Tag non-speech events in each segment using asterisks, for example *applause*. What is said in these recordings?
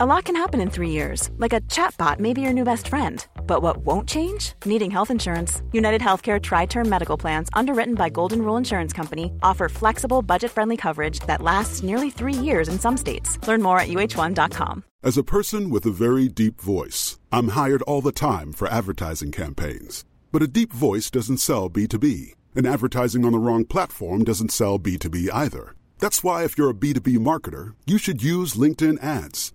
A lot can happen in three years, like a chatbot may be your new best friend. But what won't change? Needing health insurance. United Healthcare Tri Term Medical Plans, underwritten by Golden Rule Insurance Company, offer flexible, budget friendly coverage that lasts nearly three years in some states. Learn more at uh1.com. As a person with a very deep voice, I'm hired all the time for advertising campaigns. But a deep voice doesn't sell B2B, and advertising on the wrong platform doesn't sell B2B either. That's why, if you're a B2B marketer, you should use LinkedIn ads.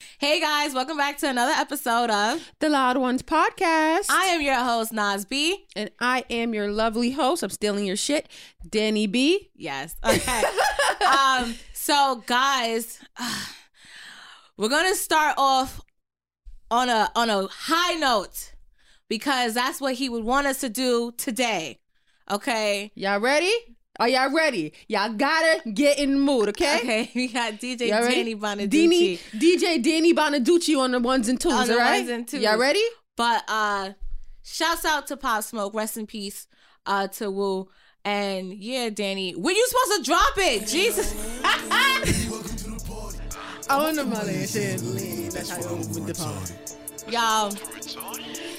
Hey guys, welcome back to another episode of The Loud Ones podcast. I am your host, Nas B. and I am your lovely host. I'm stealing your shit, Danny B. Yes. Okay. *laughs* um, so guys, *sighs* we're gonna start off on a on a high note because that's what he would want us to do today. Okay. Y'all ready? Are y'all ready? Y'all gotta get in the mood, okay? Okay. *laughs* We got DJ Y'all? Danny Bonaducci. Dini- DJ Danny Bonaducci on the ones and twos, On all right? ones and twos. Y'all ready? But uh shouts out to Pop Smoke, rest in peace uh to Wu. And yeah, Danny, when you supposed to drop it? Jesus. *laughs* I want the money and shit. That's how you with the phone. Y'all,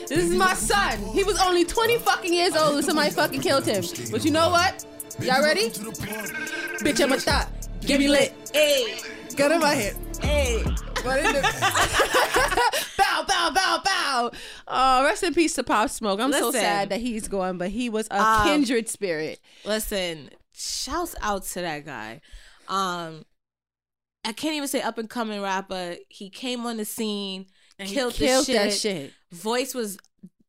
This is my son. He was only 20 fucking years old and somebody fucking killed him. But you know what? Y'all ready? Bitch, I'm a thought. Give me lit. hey, Get in my head. hey. What is it? *laughs* bow, bow, bow, bow. Oh, rest in peace to Pop Smoke. I'm so sad that he's gone, but he was a Um, kindred spirit. Listen, shouts out to that guy. Um, I can't even say up and coming rapper. He came on the scene, And killed, killed the shit. that shit. Voice was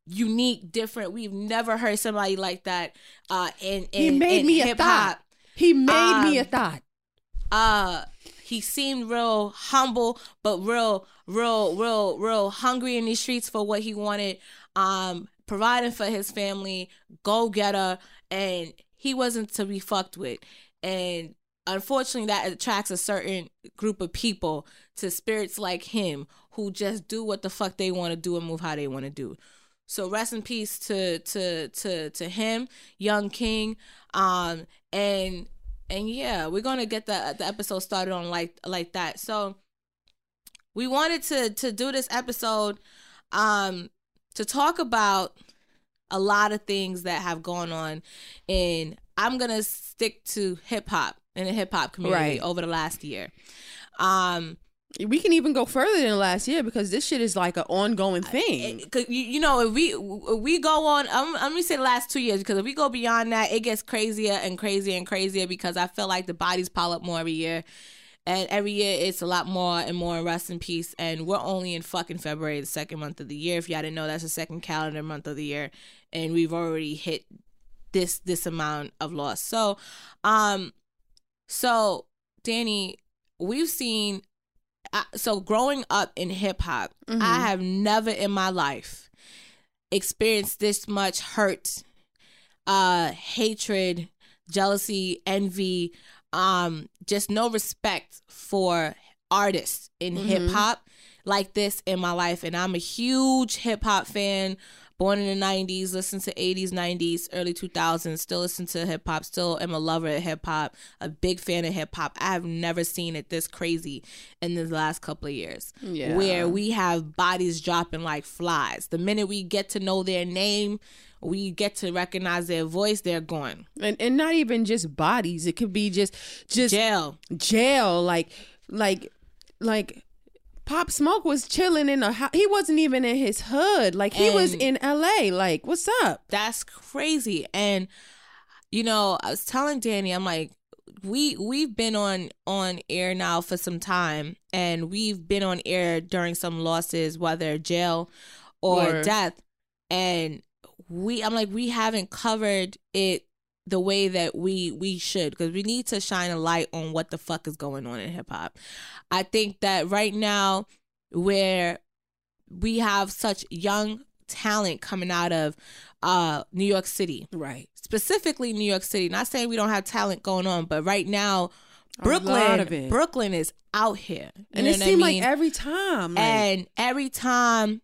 unique, different. We've never heard somebody like that. Uh, in, in He made in me a hip thought. hop. He made me a Um, thought. uh he seemed real humble but real real real real hungry in these streets for what he wanted um providing for his family go getter and he wasn't to be fucked with and unfortunately that attracts a certain group of people to spirits like him who just do what the fuck they want to do and move how they want to do so rest in peace to to to to him young king. Um and and yeah we're gonna get the the episode started on like like that. So we wanted to to do this episode um to talk about a lot of things that have gone on in i'm gonna stick to hip-hop in the hip-hop community Right. over the last year. Um We can even go further than last year because this shit is like an ongoing thing. it- 'cause you, you know if we if we go on I'm, I'm gonna say the last two years because if we go beyond that it gets crazier and crazier and crazier because i feel like the bodies pile up more every year. And every year it's a lot more and more rest in peace. And we're only in fucking february the second month of the year. If y'all didn't know that's the second calendar month of the year. And we've already hit this this amount of loss. So um so danny we've seen I, so growing up in hip hop, Mhm. I have never in my life experienced this much hurt, uh, hatred, jealousy, envy, um, just no respect for artists in Mhm. hip hop like this in my life. And I'm a huge hip hop fan. Born in the 90s, listen to 80s, 90s, early 2000s, still listen to hip hop, still am a lover of hip hop, a big fan of hip hop. I have never seen it this crazy in the last couple of years. Yeah. Where we have bodies dropping like flies. The minute we get to know their name, we get to recognize their voice, they're gone. and and not even just bodies. It could be just just Jail. jail like like like pop smoke was chilling in a house he wasn't even in his hood. Like he was in la like what's up? That's crazy. And you know, I was telling Danny, I'm like, we we've been on on air now for some time, and we've been on air during some losses, whether jail or Or- death, and we I'm like we haven't covered it the way that we we should because we need to shine a light on what the fuck is going on in hip hop. I think that right now where we have such young talent coming out of uh New York City Right. specifically New York City. Not saying we don't have talent going on, but right now, Brooklyn. Brooklyn is out here, And it seems I mean? like every time. Like, and every time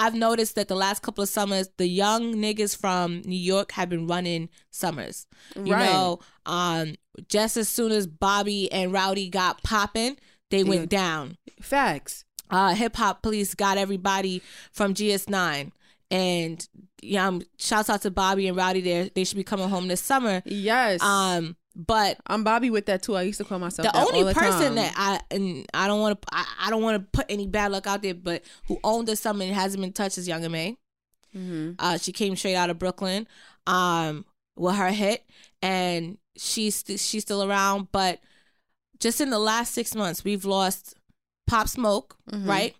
I've noticed that the last couple of summers, the young niggas from New York have been running summers. You Right. know, um, just as soon as Bobby and Rowdy got popping, they went down. facts. Uh, Hip Hop Police got everybody from GS9. And yeah, um, shouts out to Bobby and Rowdy there. They should be coming home this summer. Yes. Um, but I'm Bobby with that too. I used to call myself the only the person time. that I and I don't want to I, I don't want to put any bad luck out there, but who owned the summer and hasn't been touched is Young M.A. Mhm. Uh, she came straight out of Brooklyn, um, with her hit, and she's she's still around. But just in the last six months, we've lost Pop Smoke, Mhm. right?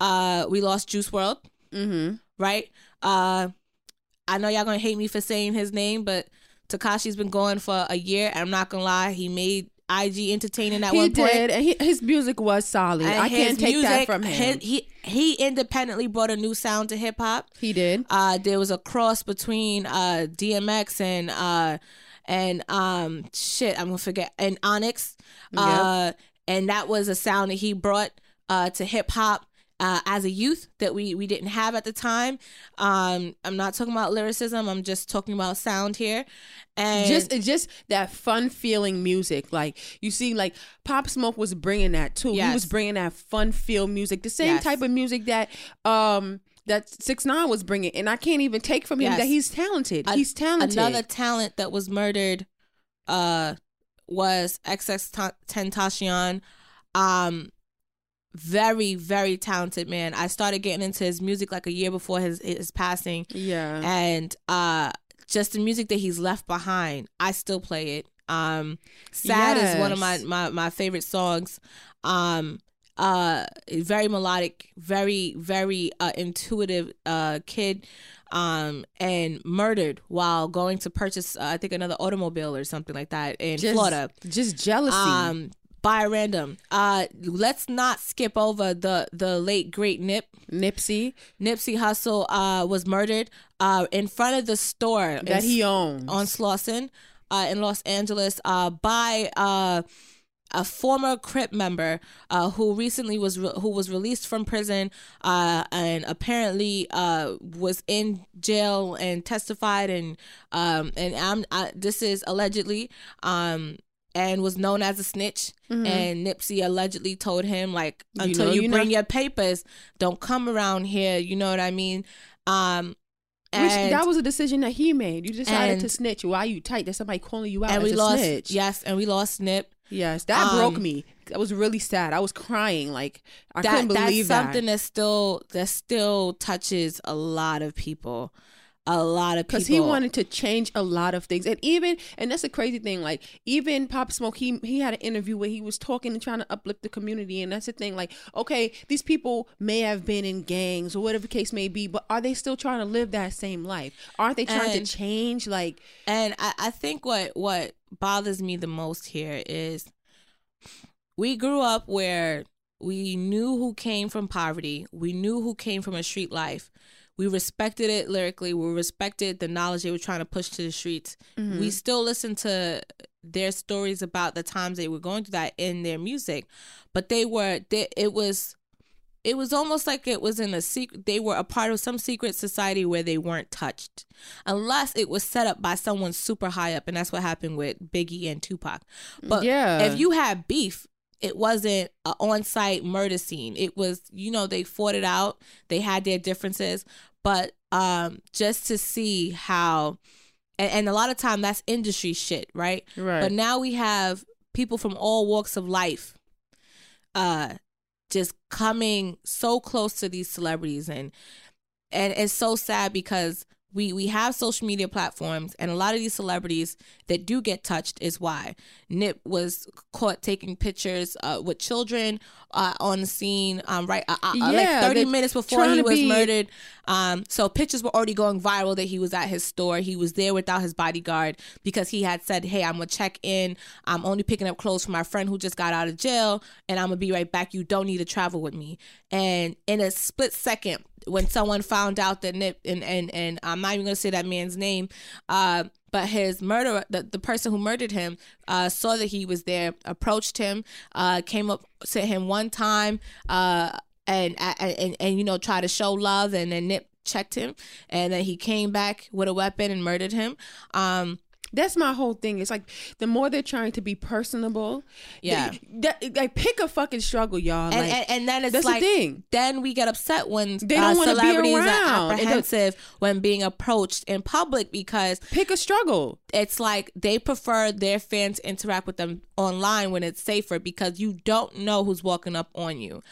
Uh, we lost Juice WRLD, Mhm. right? Uh, I know y'all gonna hate me for saying his name, but Tekashi's been going for a year. And I'm not gonna lie, he made IG entertaining at He one point. did, and he, his music was solid. And I can't take that from him. his- he he independently brought a new sound to hip hop. he did. Uh, there was a cross between uh DMX and uh and um shit I'm gonna forget and Onyx. Uh, and that was a sound that he brought uh to hip hop. Uh, as a youth that we we didn't have at the time. Um i'm not talking about lyricism. I'm just talking about sound here. And just just that fun feeling music. Like you see like pop smoke was bringing that too. He was bringing that fun feel music the same Yes. type of music that um that six nine was bringing. And i can't even take from him Yes. that he's talented. A- he's talented. Another talent that was murdered uh was XX Tentacion. Um very very talented man. I started getting into his music like a year before his his passing yeah and uh just the music that he's left behind. I still play it. Um Sad is one of my my my favorite songs. Um uh very melodic, very very uh intuitive uh kid um and murdered while going to purchase uh, I think another automobile or something like that in just, Florida. just jealousy Um by random. Uh let's not skip over the the late great Nip nipsey Nipsey Hussle uh, was murdered uh, in front of the store that in- he owns on Slauson uh, in Los Angeles uh, by uh, a former Crip member uh, who recently was re- who was released from prison uh, and apparently uh, was in jail and testified and um, and I'm I, this is allegedly um, and was known as a snitch. And Nipsey allegedly told him like Mm-hmm. You until know you, you bring not- your papers, don't come around here. You know what I mean? Um, Which that was a decision that he made. You decided to snitch. Why are you tight? There's somebody calling you out and we lost snitch. yes, and we lost Nip. Yes, that broke Um, me. That was really sad. I was crying. Like I that couldn't believe that's believe something that. that still that still touches a lot of people a lot of people Because he wanted to change a lot of things, and even and that's a crazy thing. Like even Pop Smoke, he he had an interview where he was talking and trying to uplift the community, and that's the thing. Like, okay, these people may have been in gangs or whatever the case may be, but are they still trying to live that same life? Aren't they trying And- to change? Like, and I, I think what what bothers me the most here is we grew up where we knew who came from poverty we knew who came from a street life we respected it lyrically. We respected the knowledge they were trying to push to the streets. Mm-hmm. We still listen to their stories about the times they were going through that in their music. But they were they, it was it was almost like it was in a secret they were a part of some secret society where they weren't touched. Unless it was set up by someone super high up and that's what happened with biggie and tupac. But Yeah. if you had beef it wasn't an on-site murder scene. It was you know they fought it out. They had their differences. But um just to see how and, and a lot of time that's industry shit right? Right. but now we have people from all walks of life uh just coming so close to these celebrities and and it's so sad because we we have social media platforms and a lot of these celebrities that do get touched is why. Nip was caught taking pictures uh, with children uh, on the scene um, right uh, uh, like 30 minutes before he was be- murdered. Um, so pictures were already going viral that he was at his store. He was there without his bodyguard because he had said hey i'm gonna check in i'm only picking up clothes for my friend who just got out of jail and i'm gonna be right back. You don't need to travel with me. And in a split second when someone found out that Nip and and and I'm not even gonna say that man's name, uh, but his murderer, the, the person who murdered him, uh, saw that he was there, approached him, uh, came up to him one time, uh, and and and, and you know try to show love, and then Nip checked him, and then he came back with a weapon and murdered him. Um, That's my whole thing. It's like the more they're trying to be personable, Yeah. they- that, like pick a fucking struggle, y'all. and, like, and, and then it's that's the like thing. then we get upset when They uh, don't wanna be celebrities around. are apprehensive when being approached in public because pick a struggle. it's like they prefer their fans interact with them online when it's safer because you don't know who's walking up on you.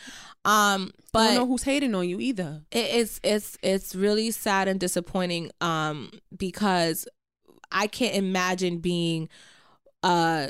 Um, I but don't know who's hating on you either. it's it's it's really sad and disappointing um because I can't imagine being uh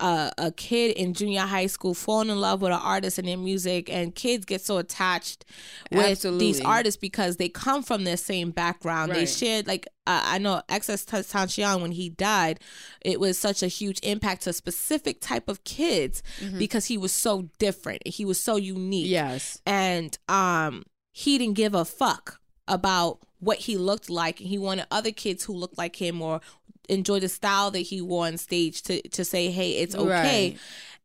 a, a kid in junior high school falling in love with an artist and their music and kids get so attached with these artists because they come from their same background. They shared like uh, i know XXXTentacion when he died it was such a huge impact to a specific type of kids because he was so different. He was so unique. Yes. and um he didn't give a fuck about what he looked like and he wanted other kids who looked like him or enjoy the style that he wore on stage to to say hey it's okay Right.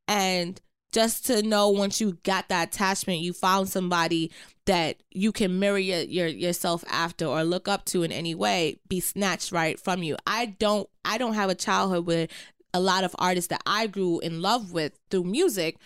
and just to know once you got that attachment you found somebody that you can mirror your, your yourself after or look up to in any way be snatched right from you i don't i don't have a childhood where a lot of artists that i grew in love with through music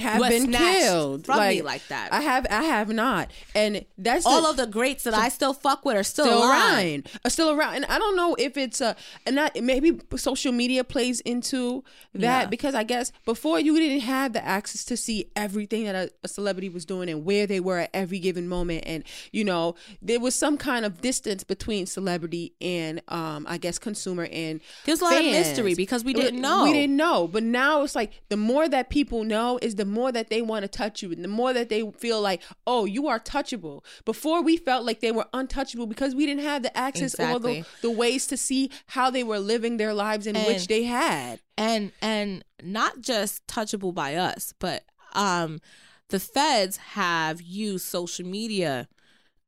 Have was been killed from me like that. I have. I have not. And that's all the, of the greats that I still fuck with are still, still alive. around, are still around, and I don't know if it's a and that maybe social media plays into that Yeah. because I guess before you didn't have the access to see everything that a, a celebrity was doing and where they were at every given moment, and you know there was some kind of distance between celebrity and um I guess consumer and There's a lot of fans. mystery because we didn't know. We didn't know, but now it's like the more that people know is the more that they want to touch you, and the more that they feel like, oh, you are touchable. Before we felt like they were untouchable because we didn't have the access or the, the ways to see how they were living their lives in which they had. and and not just touchable by us, but um, the feds have used social media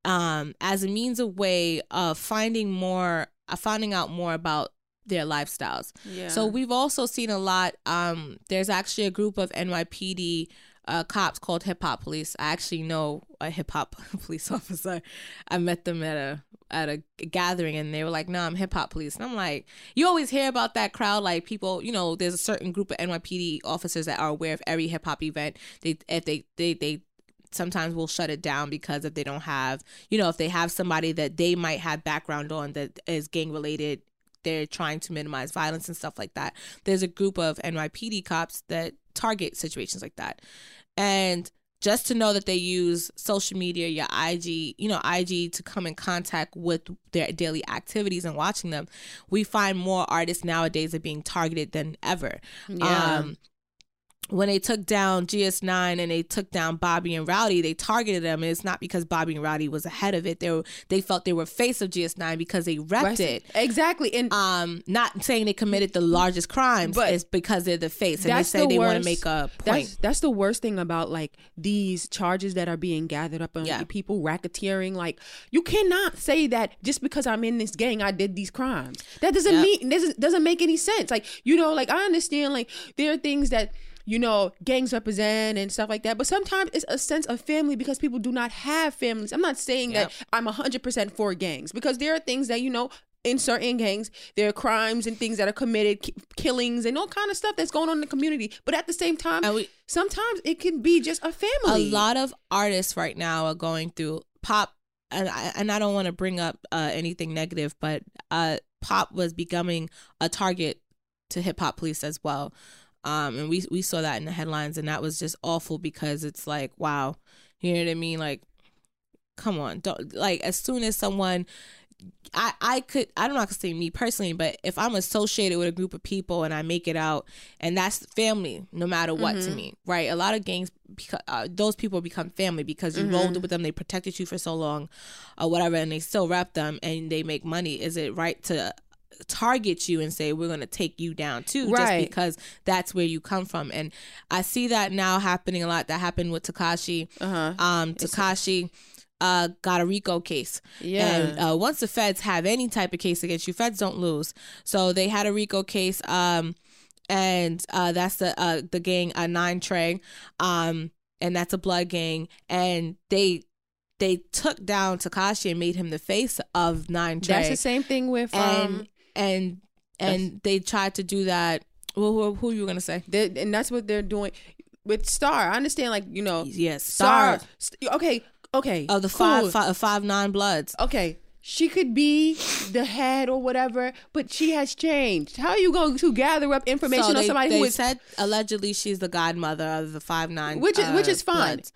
um as a means of way of finding more, uh, finding out more about their lifestyles. Yeah. So we've also seen a lot. Um, there's actually a group of NYPD uh, cops called Hip Hop Police. I actually know a hip hop *laughs* police officer. I met them at a at a gathering, and they were like, "No, I'm hip hop police." And I'm like, you always hear about that crowd, like people. You know, there's a certain group of NYPD officers that are aware of every hip hop event. They if they they they sometimes will shut it down because if they don't have you know if they have somebody that they might have background on that is gang related they're trying to minimize violence and stuff like that. There's a group of nypd cops that target situations like that. And just to know that they use social media your ig you know ig to come in contact with their daily activities and watching them we find more artists nowadays are being targeted than ever. Yeah. um when they took down GS9 and they took down Bobby and Rowdy, they targeted them. And it's not because Bobby and Rowdy was ahead of it. They were they felt they were face of GS9 because they repped it. exactly, and Um, not saying they committed the largest crimes, But it's because they're the face, and they that's say the they want to make a That's point. that's the worst thing about like these charges that are being gathered up on Yeah. people racketeering. Like you cannot say that just because I'm in this gang, I did these crimes. That doesn't Yep. mean doesn't doesn't make any sense. Like you know, like I understand like there are things that you know gangs represent and stuff like that, but sometimes it's a sense of family because people do not have families. I'm not saying Yep. that I'm hundred percent for gangs because there are things that you know in certain gangs there are crimes and things that are committed ki- killings and all kind of stuff that's going on in the community but at the same time we- sometimes it can be just a family a lot of artists right now are going through pop and I, and I don't want to bring up uh, anything negative but uh, pop was becoming a target to hip hop police as well um, and we we saw that in the headlines and that was just awful because it's like wow you know what I mean like come on don't like as soon as someone I, I could I'm not gonna say me personally, but if I'm associated with a group of people and I make it out, and that's family, no matter what Mm-hmm. to me, right? A lot of gangs, beca- uh, those people become family because you Mm-hmm. rolled with them, they protected you for so long, or whatever, and they still rep them and they make money. Is it right to target you and say we're gonna take you down too, Right. just because that's where you come from? And I see that now happening a lot. That happened with Tekashi. Uh-huh. Um, Tekashi uh, got a RICO case. Yeah. And uh, once the feds have any type of case against you, feds don't lose. So they had a RICO case. Um, and uh, that's the uh, the gang uh, Nine Trey. Um, and that's a blood gang. And they they took down Tekashi and made him the face of Nine Trey. That's the same thing with and um. And and they tried to do that. Well, who, who you gonna say? and that's what they're doing with Star. I understand, like you know, Yes, Star. Star. Okay, okay. Of the cool. five, five five nine bloods. Okay, she could be the head or whatever, but she has changed. How are you going to gather up information So on they, somebody they who is? said allegedly she's the godmother of the five nine, Which is- which uh, is fine. Bloods.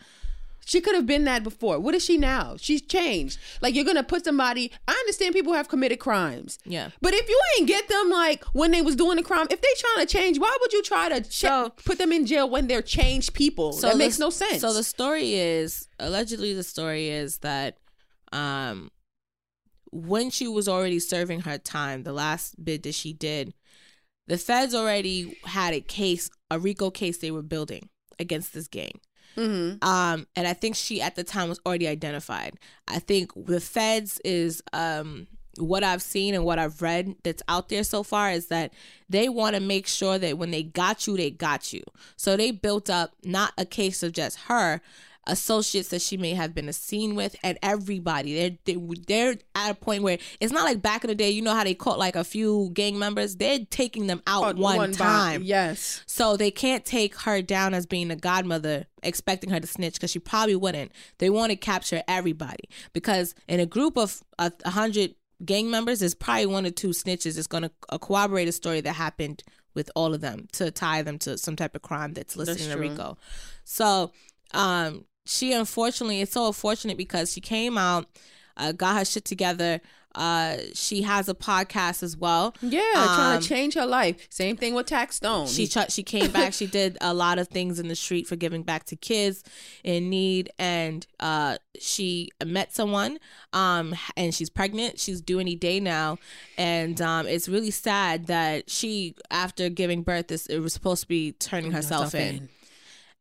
She could have been that before. What is she now? She's changed. Like you're gonna put somebody. I understand people have committed crimes. Yeah. But if you ain't get them like when they was doing the crime, if they trying to change, why would you try to ch- So- put them in jail when they're changed people? that the- makes no sense. So the story is allegedly the story is that um when she was already serving her time, the last bid that she did, the feds already had a case, a RICO case they were building against this gang. Mhm. Um, and I think she at the time was already identified. I think the feds is um what I've seen and what I've read that's out there so far is that they want to make sure that when they got you, they got you. So they built up not a case of just her, associates that she may have been a scene with, and everybody. They're they, they're at a point where it's not like back in the day. You know how they caught like a few gang members. They're taking them out one, by- time. yes. So they can't take her down as being the godmother, expecting her to snitch because she probably wouldn't. They want to capture everybody because in a group of a a hundred gang members, there's probably one or two snitches that's going to corroborate a story that happened with all of them to tie them to some type of crime that's listed That's in the true. RICO. So, um, she unfortunately, it's so unfortunate because she came out, uh, got her shit together. Uh, she has a podcast as well. Yeah, trying Um, to change her life. Same thing with Tax Stone. She ch- she came back. she did a lot of things in the street for giving back to kids in need, and uh, she met someone. Um, and she's pregnant. She's due any day now, and um, it's really sad that she, after giving birth, this it was supposed to be turning herself in.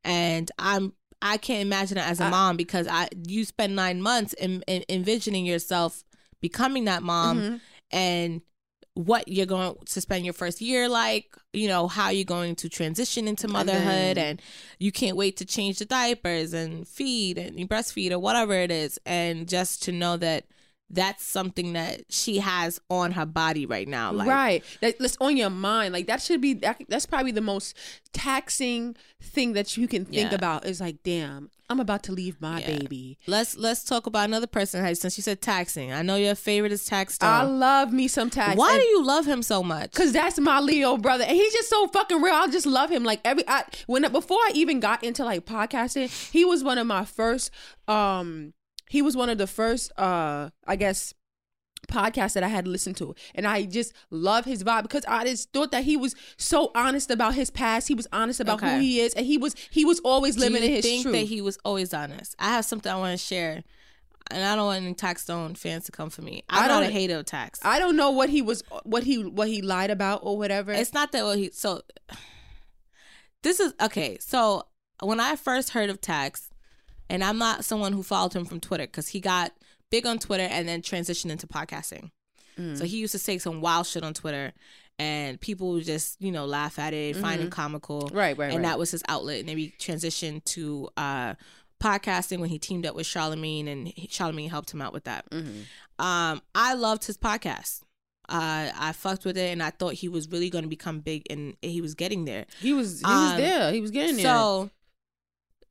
And I'm I can't imagine it as a mom because I you spend nine months in, in, envisioning yourself becoming that mom Mm-hmm. and what you're going to spend your first year like, you know, how you're going to transition into motherhood then- and you can't wait to change the diapers and feed and breastfeed or whatever it is. And just to know that that's something that she has on her body right now. Like, right. That, that's on your mind. Like that should be. That, that's probably the most taxing thing that you can think Yeah. about. Is like, damn, I'm about to leave my Yeah. baby. Let's let's talk about another person. Since you said taxing, I know your favorite is Tax. I love me some tax. Why and- do you love him so much? Cause that's my Leo brother, and he's just so fucking real. I just love him. Like every I, when before I even got into like podcasting, he was one of my first. Um, he was one of the first. Uh, I guess podcasts that I had listened to, and I just love his vibe because I just thought that he was so honest about his past. He was honest about who he is, and he was he was always Do living in his I think truth. that he was always honest? I have something I want to share, and I don't want any Tax Stone fans to come for me. I'm I not a don't- hater of Tax. I don't know what he was, what he what he lied about or whatever. It's not that what he so. This is okay. So when I first heard of Tax, and I'm not someone who followed him from Twitter because he got big on Twitter and then transitioned into podcasting. So he used to say some wild shit on Twitter, and people would just you know laugh at it, find it comical, Right, right, and right. that was his outlet. And then he transitioned to uh, podcasting when he teamed up with Charlemagne, and Charlemagne helped him out with that. Um, I loved his podcast. Uh, I fucked with it, and I thought he was really going to become big, and he was getting there. he was he was Um, there. He was getting there. So,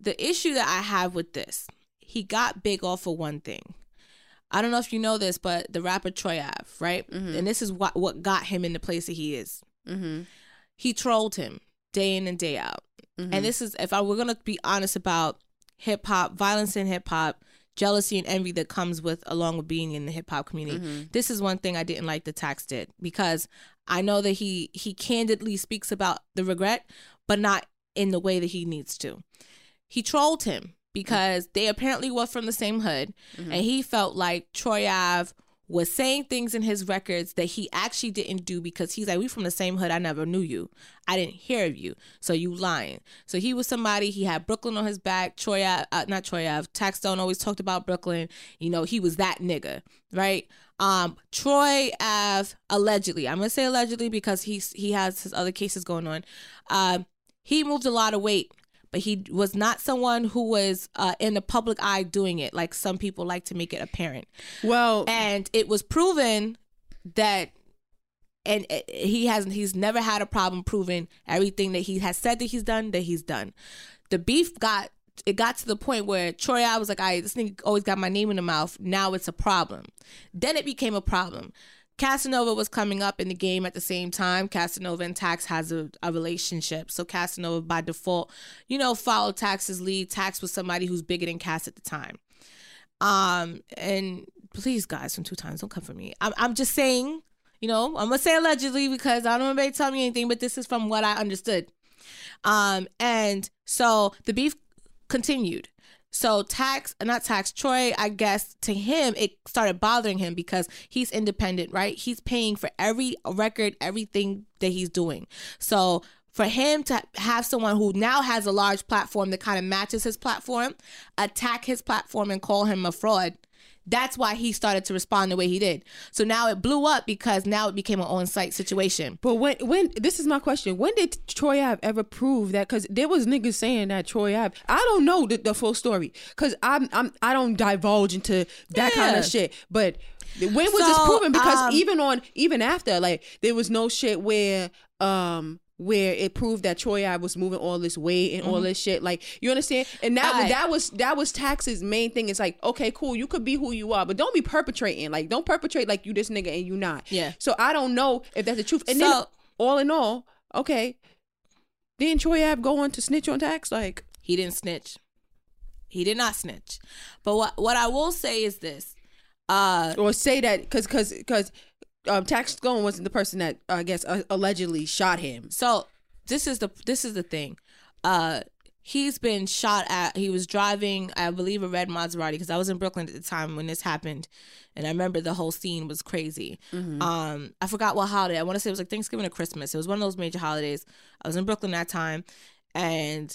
the issue that I have with this, he got big off of one thing. I don't know if you know this, but the rapper Troy Ave, right? And this is what what got him in the place that he is. mm-hmm. He trolled him day in and day out. Mm-hmm. And this is if I were gonna be honest about hip hop, violence in hip hop, jealousy and envy that comes with along with being in the hip hop community. Mm-hmm. This is one thing I didn't like the tax did because I know that he he candidly speaks about the regret, but not in the way that he needs to. He trolled him because they apparently were from the same hood, Mm-hmm. and he felt like Troy Ave was saying things in his records that he actually didn't do because he's like, we from the same hood. I never knew you. I didn't hear of you. So you lying. So he was somebody, he had Brooklyn on his back. Troy Ave, uh, not Troy Ave, Taxstone always talked about Brooklyn. You know, he was that nigga, right? Um, Troy Ave, allegedly, I'm going to say allegedly because he's, he has his other cases going on. Um, he moved a lot of weight but he was not someone who was uh, in the public eye doing it like some people like to make it apparent Well, and it was proven that and uh, he hasn't he's never had a problem proving everything that he has said that he's done that he's done the beef got it got to the point where Troy I was like, "I this nigga always got my name in the mouth. Now it's a problem." Then it became a problem. Casanova was coming up in the game at the same time. Casanova and Tax has a, a relationship, so Casanova by default, you know, followed Tax's lead. Tax was somebody who's bigger than Cass at the time. Um, and please, guys, from two times, don't come for me. I'm, I'm just saying, you know, I'm gonna say allegedly because I don't want anybody to tell me anything, but this is from what I understood. Um, and so the beef continued. So tax, not tax, Troy, I guess to him, it started bothering him because he's independent, right? He's paying for every record, everything that he's doing. So for him to have someone who now has a large platform that kind of matches his platform, attack his platform and call him a fraud, that's why he started to respond the way he did. So now it blew up because now it became an on-site situation. But when when this is my question, when did Troy Ave ever prove that? Because there was niggas saying that Troy Ave. I don't know the, the full story because I'm I'm I don't divulge into that kind of shit. But when was this proven? Because um, even on even after like there was no shit where um where it proved that Troy Ave was moving all this weight and all this shit. Like you understand? And that Mm-hmm. That was that was Tax's main thing. It's like okay, cool, you could be who you are, but don't be perpetrating. Like don't perpetrate like you this nigga and you not. Yeah. So I don't know if that's the truth. And then all in all, okay. Didn't Troy Ave go on to snitch on tax? Like, He didn't snitch. He did not snitch. But what what I will say is this. Uh or say that because because because um, tax wasn't the person that I guess uh, allegedly shot him. so this is the this is the thing. Uh he's been shot at he was driving I believe a red Maserati because I was in Brooklyn at the time when this happened and I remember the whole scene was crazy. Um I forgot what holiday. I want to say it was like Thanksgiving or Christmas. It was one of those major holidays. I was in Brooklyn that time and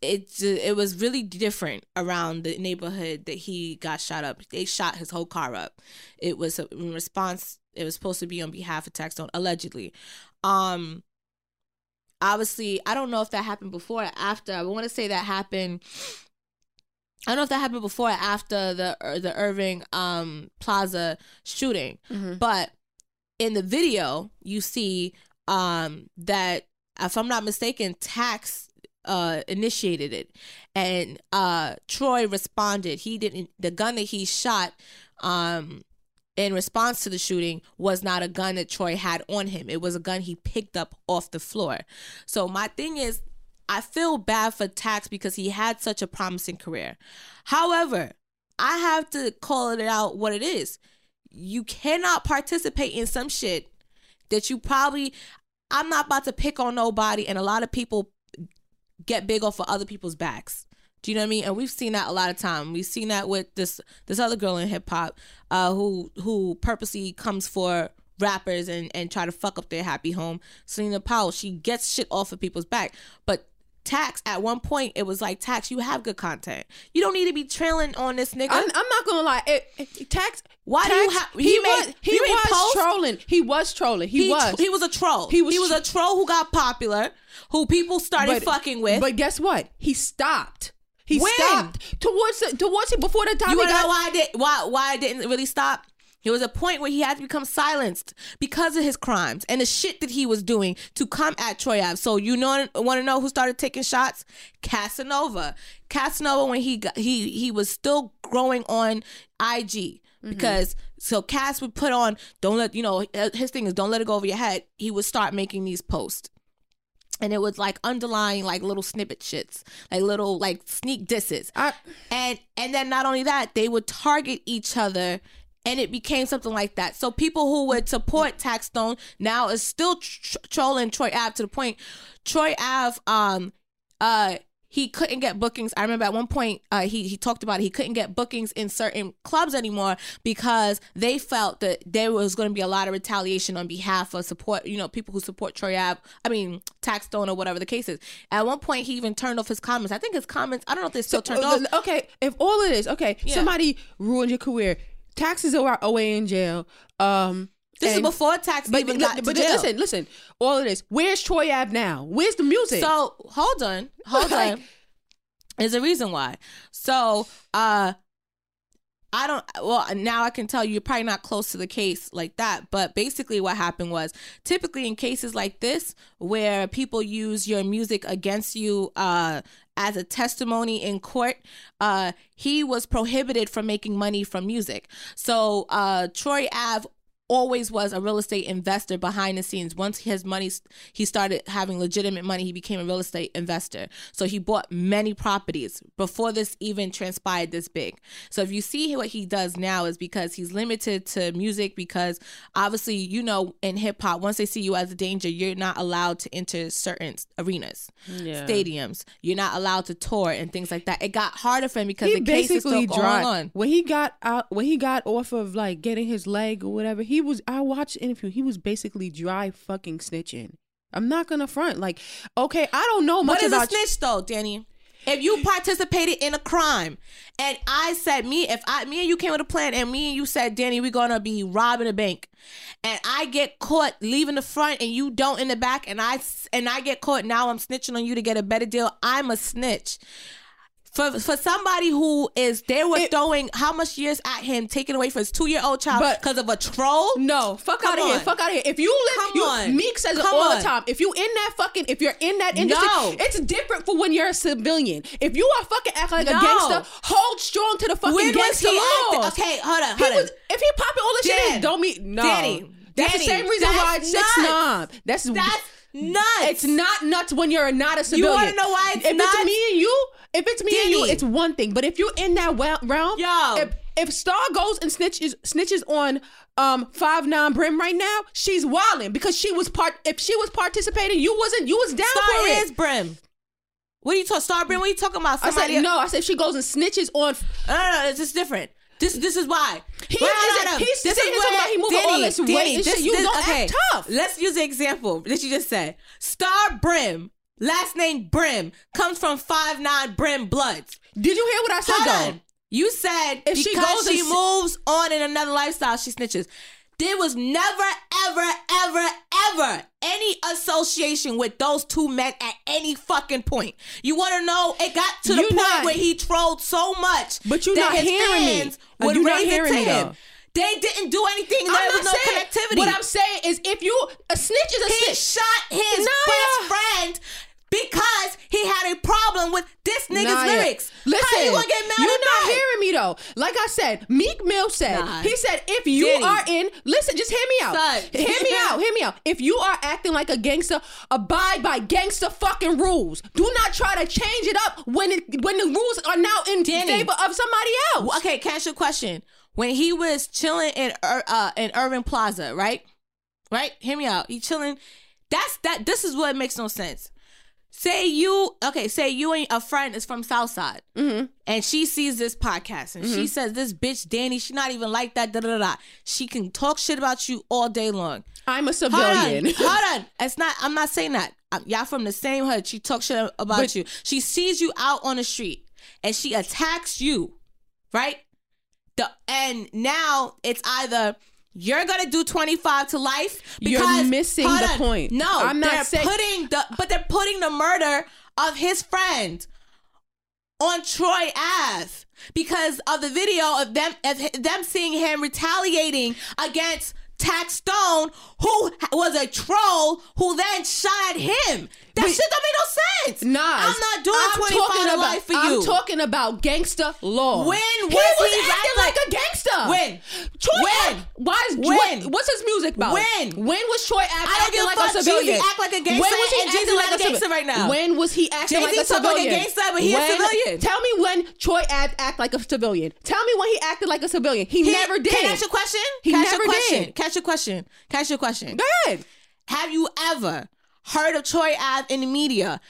it it was really different around the neighborhood that he got shot up. They shot his whole car up. It was in response. It was supposed to be on behalf of Taxstone, allegedly. Um, obviously, I don't know if that happened before or after. I want to say that happened. I don't know if that happened before or after the uh, the Irving um Plaza shooting, but in the video you see um that if I'm not mistaken, Tax uh initiated it and uh Troy responded. He didn't the gun that he shot um in response to the shooting was not a gun that Troy had on him. It was a gun he picked up off the floor. So my thing is I feel bad for Tax because he had such a promising career. However, I have to call it out what it is. You cannot participate in some shit that you probably I'm not about to pick on nobody and a lot of people get big off of other people's backs. Do you know what I mean? And we've seen that a lot of time. We've seen that with this this other girl in hip hop, uh, who who purposely comes for rappers and and try to fuck up their happy home. Selena Powell, she gets shit off of people's back, but. Tax at one point it was like Tax you have good content you don't need to be trailing on this nigga I'm, I'm not gonna lie. It, it- tax. Why do you ha- He, he was. made- He he was trolling. He was trolling. He, he, was. he was a troll. He was He was was, a troll who got popular, who people started fucking with. But guess what? He stopped. He When? stopped towards the, towards it before the time. you wanna got, know why I did why why I didn't really stop? There was a point where he had to become silenced because of his crimes and the shit that he was doing to come at Troy Ave. So you know want to know who started taking shots? Casanova. Casanova when he got he he was still growing on IG mm-hmm. because so Cass would put on don't let you know his thing is don't let it go over your head. He would start making these posts. and it was like underlying like little snippet shits, like little like sneak disses. I- and and then not only that, they would target each other. And it became something like that. So people who would support Taxstone now is still tr- trolling Troy Ave to the point. Troy Ave, um, uh, he couldn't get bookings. I remember at one point, uh, he he talked about it. He couldn't get bookings in certain clubs anymore because they felt that there was going to be a lot of retaliation on behalf of support. You know, people who support Troy Ave. I mean, Taxstone or whatever the case is. At one point, he even turned off his comments. I think his comments. I don't know if they're still turned off. Okay, if all it is, okay, Yeah. somebody ruined your career, taxes are away in jail. Um, This is before Tax But, even got but to jail. listen, listen. All of this. Where's Troy Ave now? Where's the music? So hold on, hold Like- on. *laughs* There's a reason why. So uh I don't well now I can tell you you're probably not close to the case like that, but basically what happened was typically in cases like this where people use your music against you uh as a testimony in court, uh he was prohibited from making money from music. So uh Troy Ave always was a real estate investor behind the scenes. Once his money, he started having legitimate money, he became a real estate investor. So he bought many properties before this even transpired this big. So if you see what he does now is because he's limited to music because obviously, you know, in hip hop, once they see you as a danger, you're not allowed to enter certain arenas, Yeah. stadiums. You're not allowed to tour and things like that. It got harder for him because he the case is still basically going dropped on. when he got out when he got off of like getting his leg or whatever. He was I watched the interview. He was basically dry fucking snitching. I'm not gonna front. Like, okay, I don't know much What is about a snitch though, Danny? If you participated in a crime and I said me, if I me and you came with a plan and me and you said, Danny, we're gonna be robbing a bank, and I get caught leaving the front and you don't in the back, and I s- and I get caught, now I'm snitching on you to get a better deal. I'm a snitch. For, for somebody who is they were It- throwing how much years at him, taking away from his two year old child because of a troll. No, fuck Come out of here. Fuck out of here. If you live, Come you, on. Meek says it Come all on. the time. If you in that fucking, if you're in that industry, No. it's different for when you're a civilian. If you are fucking acting like No. a gangster, hold strong to the fucking When gangster acting? Okay, hold on, He hold on. was, if he popping all this shit don't mean no. That's the same reason why it's six nine. That's That's nuts. It's not nuts when you're not a civilian. You wanna know why it's if nuts? it's me and you, if it's me and you, it's one thing. But if you're in that realm, Yo. if if Star goes and snitches snitches on um five nine Brim right now, she's wilding because she was part. If she was participating, you wasn't. You was down Star for it. is Brim. What are you talking? Star Brim? What are you talking about? I said no. I said if she goes and snitches on. no, no, no. It's just different. This, this is why. He isn't- hold on. he's This is here talking where- about he moving all this weight and shit. You don't act tough. Let's use the example that you just said. Star Brim, last name Brim, comes from five nine Brim Bloods. Did you hear what I said Hold though? You said If because she she, goes and s- moves on in another lifestyle, she snitches. There was never, ever, ever, ever any association with those two men at any fucking point. You want to know? It got to the You point not- where he trolled so much But you that not his hearing me. fans Uh, would you not raise it hearing to him. They didn't do anything. There I'm was no not saying, connectivity. What I'm saying is, if you a snitch is a he snitch. shot his best friend because he had a problem with this nigga's lyrics. Listen, How you gonna get mad you're at not that? hearing me though. Like I said, Meek Mill said, Nah. he said, if you Danny. are in, listen, just hear me out. Son. Hear me *laughs* out. Hear me out. If you are acting like a gangster, abide by gangster fucking rules. Do not try to change it up when it when the rules are now in Danny. favor of somebody else. Okay, can I ask you a question? When he was chilling in uh in Irving Plaza, right? Right? Hear me out. He chilling. That's that. This is what makes no sense. Say you okay. Say you and a friend is from Southside, Mm-hmm. and she sees this podcast, and she says, "This bitch Danny, she not even like that." Da da da. She can talk shit about you all day long. I'm a Hold civilian. on, hold *laughs* on. It's not. I'm not saying that. Y'all from the same hood. She talks shit about But- you. She sees you out on the street and she attacks you, right? The and now it's either you're gonna do 25 to life because You're missing the on. point. No, I'm not saying- putting the but they're putting the murder of his friend on Troy Ave because of the video of them of them seeing him retaliating against Tax Stone, who was a troll, who then shot him. That But- shit don't make no sense. Nas, I'm not doing I'm 25 about, life for I'm you. talking about gangster law. When he was was he acting like like- a gangster? When? Troy When? Ave- why is When? What, what's his music about? When? When was Troy don't acting like a civilian? Jeezy act like a gangster when was he acting like a gangster right now. When was he acting like a Jay-Z talk like a civilian? gangster, but he a civilian. Tell me when Troy Ave act like a civilian. Tell me when he acted like a civilian. He, He- never did. Can I ask you a question? He ask never question? did. I a question? I a question? Go ahead. Have you ever heard of Troy Ave in the media?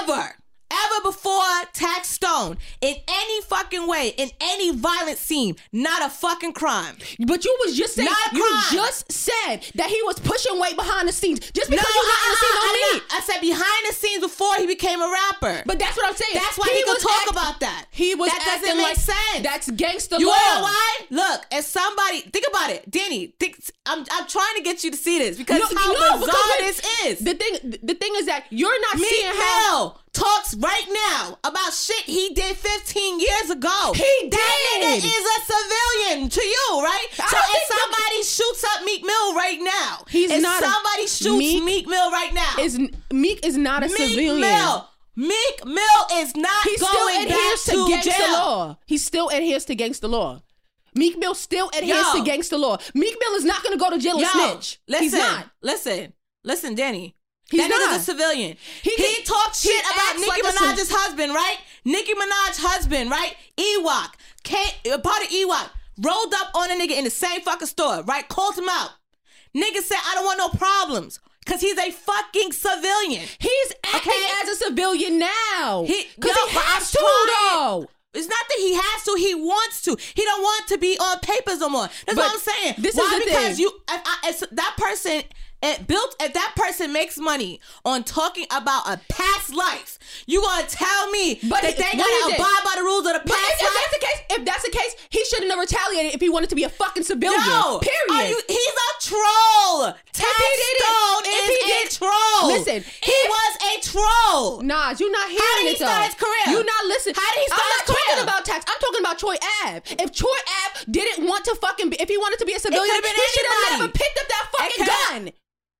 Ever. Ever before Tax Stone in any fucking way, in any violent scene, not a fucking crime. But you was just saying you just said that he was pushing weight behind the scenes. Just No, because you're not in the scene don't I'm mean. I said behind the scenes before he became a rapper. But that's what I'm saying. That's why he, could talk act- about that. He was that doesn't acting make like sense. That's gangster You know why? Look, as somebody, think about it, Danny. Think, I'm, I'm trying to get you to see this because No, how no, bizarre because this is. The thing, the thing is that you're not Meek seeing how. Talks right now about shit he did 15 years ago. He That nigga did. is a civilian to you, right? I so if that- somebody shoots up Meek Mill right now, He's if not a- somebody shoots Meek Meek, Mill right now, Is Meek is not a Meek civilian. Mill, Meek Mill is not He still going back adheres to to gangster jail. law. He still adheres to gangster law. Meek Mill still adheres Yo. to gangster law. Meek Mill is not going to go to jail and Yo, snitch. Listen, He's not. listen, listen, Danny. He's that not. nigga's a civilian. He He, talks shit about Nicki like Minaj's husband, right? Nicki Minaj's husband, right? Ewok, came, part of Ewok, rolled up on a nigga in the same fucking store, right? Called him out. Nigga said, I don't want no problems. Cause he's a fucking civilian. He's acting Okay. as a civilian now. He- Because yo, he has to, though. It's not that he has to; he wants to. He don't want to be on papers no more. That's But what I'm saying. this is Why? the because thing. you, I, if that person, it built. If that person makes money on talking about a past life, you gonna tell me But that he- they gotta abide by the rules of the But past if, if life? that's the case, if that's the case, he shouldn't have retaliated if he wanted to be a fucking civilian. No, Period. Are you, he's a troll. Did it- Stone if is he a troll. Listen, he if- was a troll. Nas, you're not hearing How did he it though. start his career? You're not listening. How did he start I'm not his career? talking about tax. I'm talking about Troy Ave. If Troy Ave didn't want to fucking, be, if he wanted to be a civilian, he should have never picked up that fucking gun.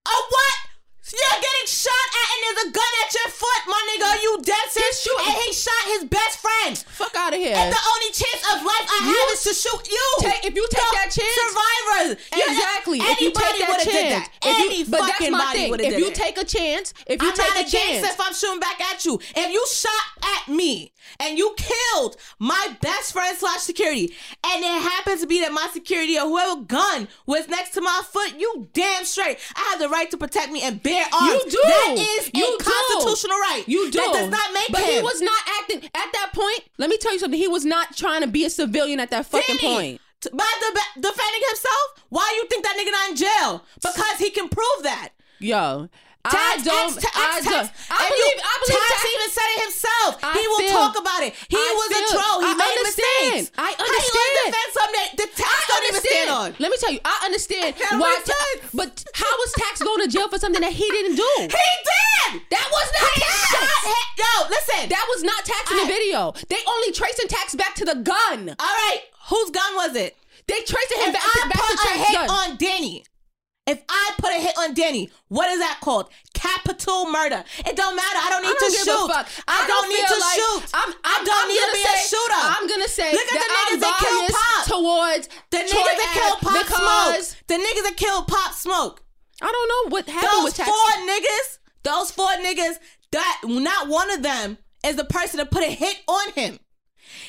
A what? You're getting shot at and there's a gun at your foot, my nigga. You dead serious? shooting- And he shot his best friend. Fuck out of here. And the only chance of life I You have is to shoot you. take- if you take that chance- survivors. Exactly. If you take that chance, that. if you, Any but that's my thing. If you it. take a chance, if you I'm take not a chance, if I'm shooting back at you. If you shot at me and you killed my best friend slash security, and it happens to be that my security or whoever gun was next to my foot, you damn straight. I have the right to protect me and bear arms. You do. That is You a do. constitutional right. You do. That does not make but him. he was not acting at that point. Let me tell you something. He was not trying to be a civilian at that fucking point. By de- defending himself, why you think that nigga not in jail? Because he can prove that. Yo, I Tax, don't. X, Tax, I Tax. don't. I believe. you- I believe. Tax even said it himself. I he will feel- talk about it. He I was feel- a troll. He I made understand. mistakes. I understand. How you defend something that the tax I don't even stand on? Let me tell you, I understand why. Ta- but how was Tax going to jail for something that he didn't do? He did. That was not He Tax. shot him. Yo, listen. That was not Tax in the video. They only tracing Tax back to the gun. All right, whose gun was it? They tracing him If back, I to, back put to a hit gun. on Danny, if I put a hit on Danny, what is that called? Capital murder. It don't matter. I don't need I don't to shoot. fuck. I, don't, need to like- shoot. I'm, I I'm, don't I'm need to be say, a shooter. I'm gonna say Look at the niggas that killed Pop. towards the niggas that killed Pop Smoke. The niggas that killed Pop Smoke. I don't know what happened Those with Tax. four niggas. Those four niggas. That not one of them is the person that put a hit on him.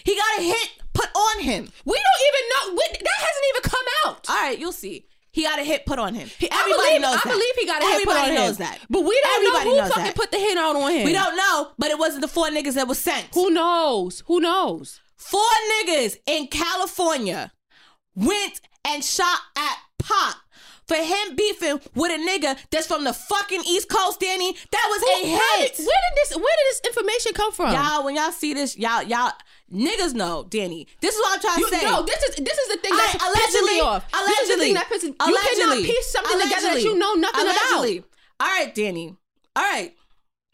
He got a hit put on him. We don't even know. We, that hasn't even come out. All right, you'll see. He got a hit put on him. I Everybody believe, knows I that. believe he got a hit put on him. Everybody knows that. But we don't Everybody know who fucking that. put the hit out on him. We don't know, but it wasn't the four niggas that was sent. Who knows? Who knows? Four niggas in California went and shot at Pop for him beefing with a nigga that's from the fucking East Coast, Danny. That was a Who- how hit. did- where did this? Where did this information come from? Y'all, when y'all see this, y'all, y'all niggas know, Danny. This is what I'm trying You, to say. no, this is this is the thing that's pissing me off. This is the Allegedly. thing that pisses. You allegedly. cannot piece something together that you know nothing allegedly. about. All right, Danny. All right.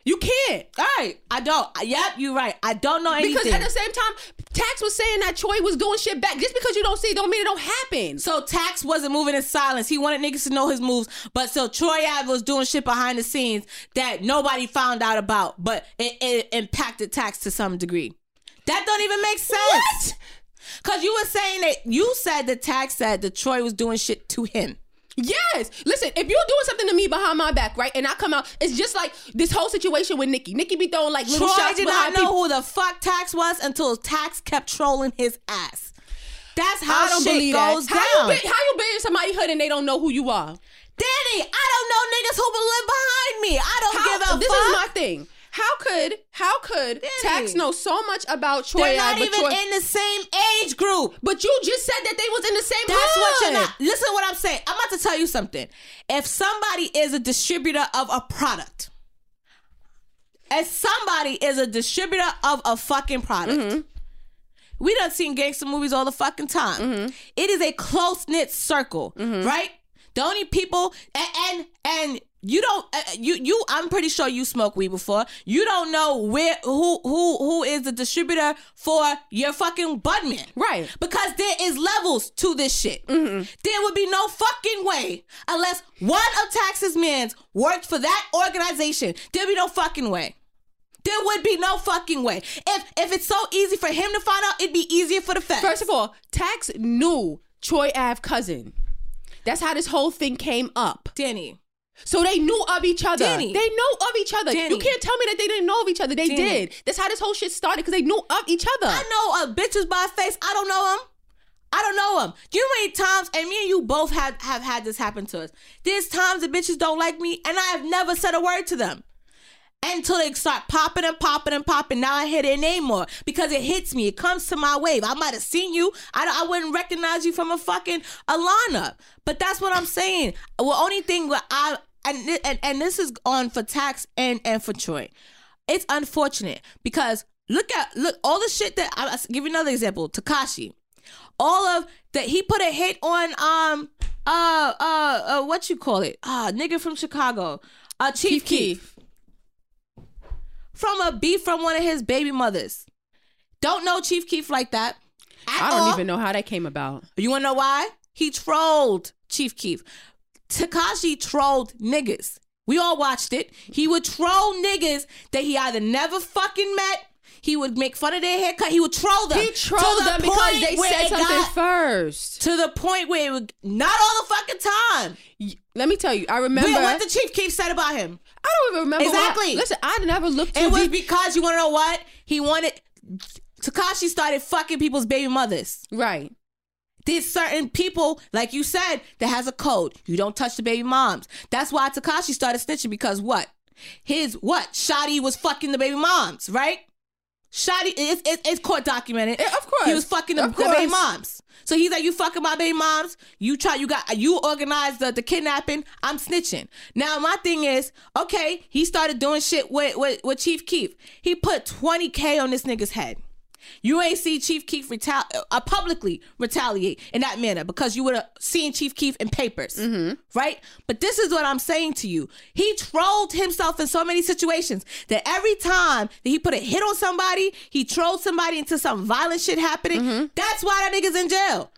You can't. All right. I don't. Yep, you're right. I don't know anything. Because at the same time, Tax was saying that Troy was doing shit back. Just because you don't see it don't mean it don't happen. So Tax wasn't moving in silence. He wanted niggas to know his moves, but so Troy Ave was doing shit behind the scenes that nobody found out about, but it, it impacted Tax to some degree. That don't even make sense. What? Cause you were saying that you said the Tax said that Troy was doing shit to him. Yes. Listen, if you're doing something to me behind my back, right, and I come out, it's just like this whole situation with Nicki. Nicki be throwing like little Troy shots did not know people. who the fuck Tax was until Tax kept trolling his ass. That's how I shit goes that. down. How you, be, how you be in somebody's hood and they don't know who you are? Danny, I don't know niggas who will live behind me. I don't How, give a this fuck. This is my thing. How could how could Tax know so much about Troy? They're not even Troy- in the same age group. But you just said that they was in the same That's hood. what you're not. Listen to what I'm saying. I'm about to tell you something. If somebody is a distributor of a product, if somebody is a distributor of a fucking product, Mm-hmm. we done seen gangster movies all the fucking time. Mm-hmm. It is a close knit circle, right? The only people and and, and you don't uh, you you I'm pretty sure you smoked weed before. You don't know where who who who is the distributor for your fucking Budman. Right. Because there is levels to this shit. Mm-hmm. There would be no fucking way unless one of Tax's mans worked for that organization. There'd be no fucking way. There would be no fucking way. If if it's so easy for him to find out, it'd be easier for the feds. First of all, Tax knew Troy Ave cousin. That's how this whole thing came up. Danny, So they knew of each other. Danny. They know of each other. Danny. You can't tell me that they didn't know of each other. They Danny. did. That's how this whole shit started because they knew of each other. I know a bitches by face. I don't know them. I don't know them. Do you know how many times, and me and you both have, have had this happen to us. There's times the bitches don't like me, and I have never said a word to them. Until they start popping and popping and popping. Now I hear their name more because it hits me. It comes to my wave. I might have seen you. I, I wouldn't recognize you from a fucking a lineup. But that's what I'm saying. Well, only thing that I and, and and this is on for tax and and for Troy. It's unfortunate because look at look all the shit that I, I'll give you another example. Tekashi, all of that he put a hit on um uh uh, uh what you call it ah nigga from Chicago uh Chief, Chief Keef from a beef from one of his baby mothers. Don't know Chief Keef like that. at I don't all. even know how that came about. You wanna know why? He trolled Chief Keef. Tekashi trolled niggas. We all watched it. He would troll niggas that he either never fucking met. He would make fun of their haircut. He would troll them. He trolled the them because they said something first. To the point where it would not all the fucking time. Let me tell you, I remember. Wait, what the Chief Keef said about him. I don't even remember. what- Exactly. listen, I never looked It was deep. because you want to know what he wanted. Tekashi started fucking people's baby mothers. right. There's certain people, like you said, that has a code. You don't touch the baby moms. That's why Tekashi started snitching because what? His what? Shotti was fucking the baby moms, right? Shotti, it's, it's, it's court documented. Yeah, of course. he was fucking the, the baby moms. So he's like, you fucking my baby moms. You try, you got, you organized the, the kidnapping. I'm snitching. Now my thing is, okay, he started doing shit with with, with Chief Keef. He put 20k on this nigga's head. You ain't see Chief Keef retali- uh, publicly retaliate in that manner because you would have seen Chief Keef in papers, Mm-hmm. right? But this is what I'm saying to you. He trolled himself in so many situations that every time that he put a hit on somebody, he trolled somebody into some violent shit happening. Mm-hmm. That's why that nigga's in jail.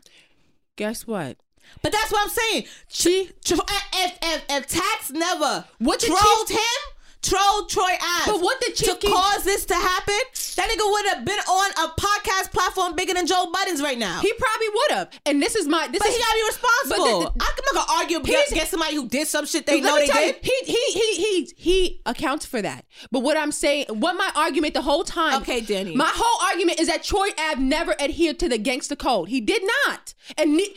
Guess what? But that's what I'm saying. Chief. Tr- if, if, if Tax never What trolled Chief- him, trolled Troy Ave, But what did to Chief Keef- cause this to happen, that nigga would have been on a podcast platform bigger than Joe Budden's right now. He probably would have. And this is my. This but is he gotta be responsible. But the- I'm not gonna argue against, against somebody who did some shit they know they did. you, he he he he he accounts for that. But what I'm saying, what my argument the whole time. Okay, Danny. My whole argument is that Troy Ave never adhered to the gangster code. He did not. And ne-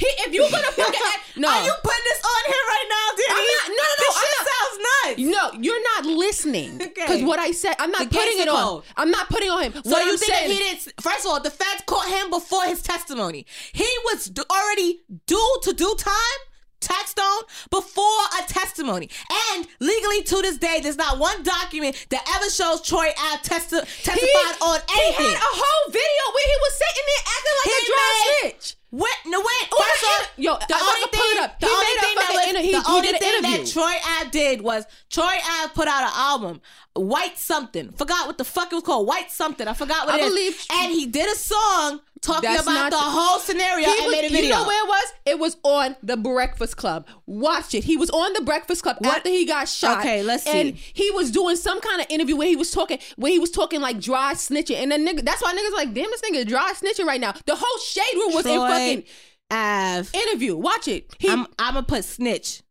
he, if you're gonna fucking act, *laughs* no, Are you putting this on him right now? Not- no, no, no, This shit sounds nuts. no, you're not listening. Because *laughs* Okay. what I said, I'm not The putting it on. code. I'm not putting on him. So what you think he didn't? First of all, the feds caught him before his testimony. He was already due to do time, tax stone, before a testimony. And legally to this day, there's not one document that ever shows Troy Ave testi- testified on anything. He had a whole video where he was sitting there acting like He a made- snitch. What? No, wait. Oh, First off, yo, the I only pull thing, it up. the He only thing that was, inter- he, the only thing that Troy Ave did was Troy Ave put out an album, White something. Forgot what the fuck it was called. White something. I forgot what I it is. believe- And he did a song talking That's about the the- whole scenario He and was- made a video. You know where it was? It was on the Breakfast Club. Watch it. He was on the Breakfast Club What? after he got shot. Okay, let's And see. he was doing some kind of interview where he was talking, where he was talking like dry snitching, and then nigga, that's why niggas like, damn, this nigga dry snitching right now. The whole shade room was in fucking Ave. interview. Watch it. He, I'm I'm gonna put snitch.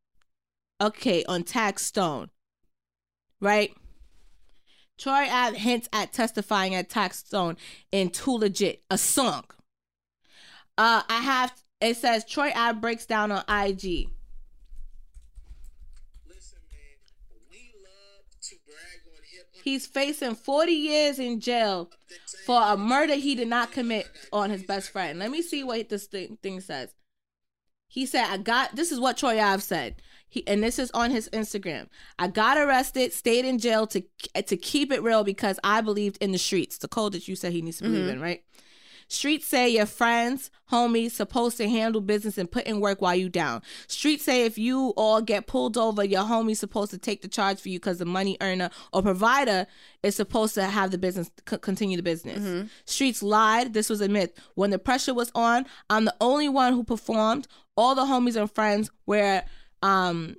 Okay, on Tax Stone. Right? Troy Ave hints at testifying at Tax Stone in Too Legit, a song. Uh I have it says Troy Ave breaks down on IG. Listen, man, we love to brag on hip. He's facing 40 years in jail for a murder he did not commit on his best friend. Let me see what this thing, thing says. He said, I got, this is what Troy Ave said. He, and this is on his Instagram. I got arrested, stayed in jail to to keep it real because I believed in the streets. The code that you said he needs to believe mm-hmm. in, right? Streets say your friends, homies, supposed to handle business and put in work while you down. Streets say if you all get pulled over, your homie's supposed to take the charge for you because the money earner or provider is supposed to have the business c- continue the business. Mm-hmm. Streets lied. This was a myth. When the pressure was on, I'm the only one who performed. All the homies and friends were um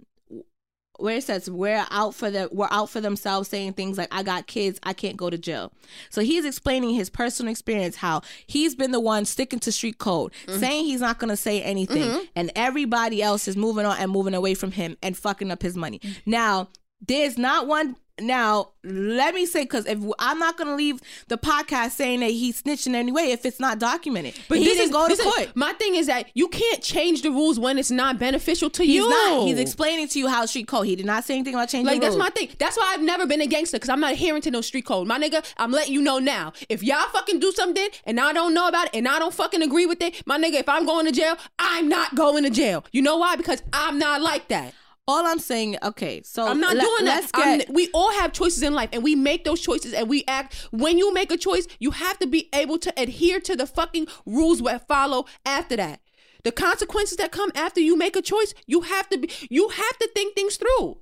where it says we're out for the we're out for themselves saying things like i got kids i can't go to jail. So he's explaining his personal experience how he's been the one sticking to street code mm-hmm. saying he's not going to say anything mm-hmm. and everybody else is moving on and moving away from him and fucking up his money. Mm. Now there's not one now let me say because if i'm not going to leave the podcast saying that he snitched in any way if it's not documented but he didn't is- go to is- court my thing is that you can't change the rules when it's not beneficial to He's you. not. He's explaining to you how street code. He did not say anything about changing Like that's rules. my thing. That's why I've never been a gangster because I'm not adhering to no street code. My nigga, I'm letting you know now. If y'all fucking do something and I don't know about it and I don't fucking agree with it, my nigga, if I'm going to jail, I'm not going to jail. You know why? Because I'm not like that. All I'm saying, okay, so I'm not doing that. Get, we all have choices in life and we make those choices and we act. When you make a choice, you have to be able to adhere to the fucking rules that follow after that. The consequences that come after you make a choice, you have to be you have to think things through.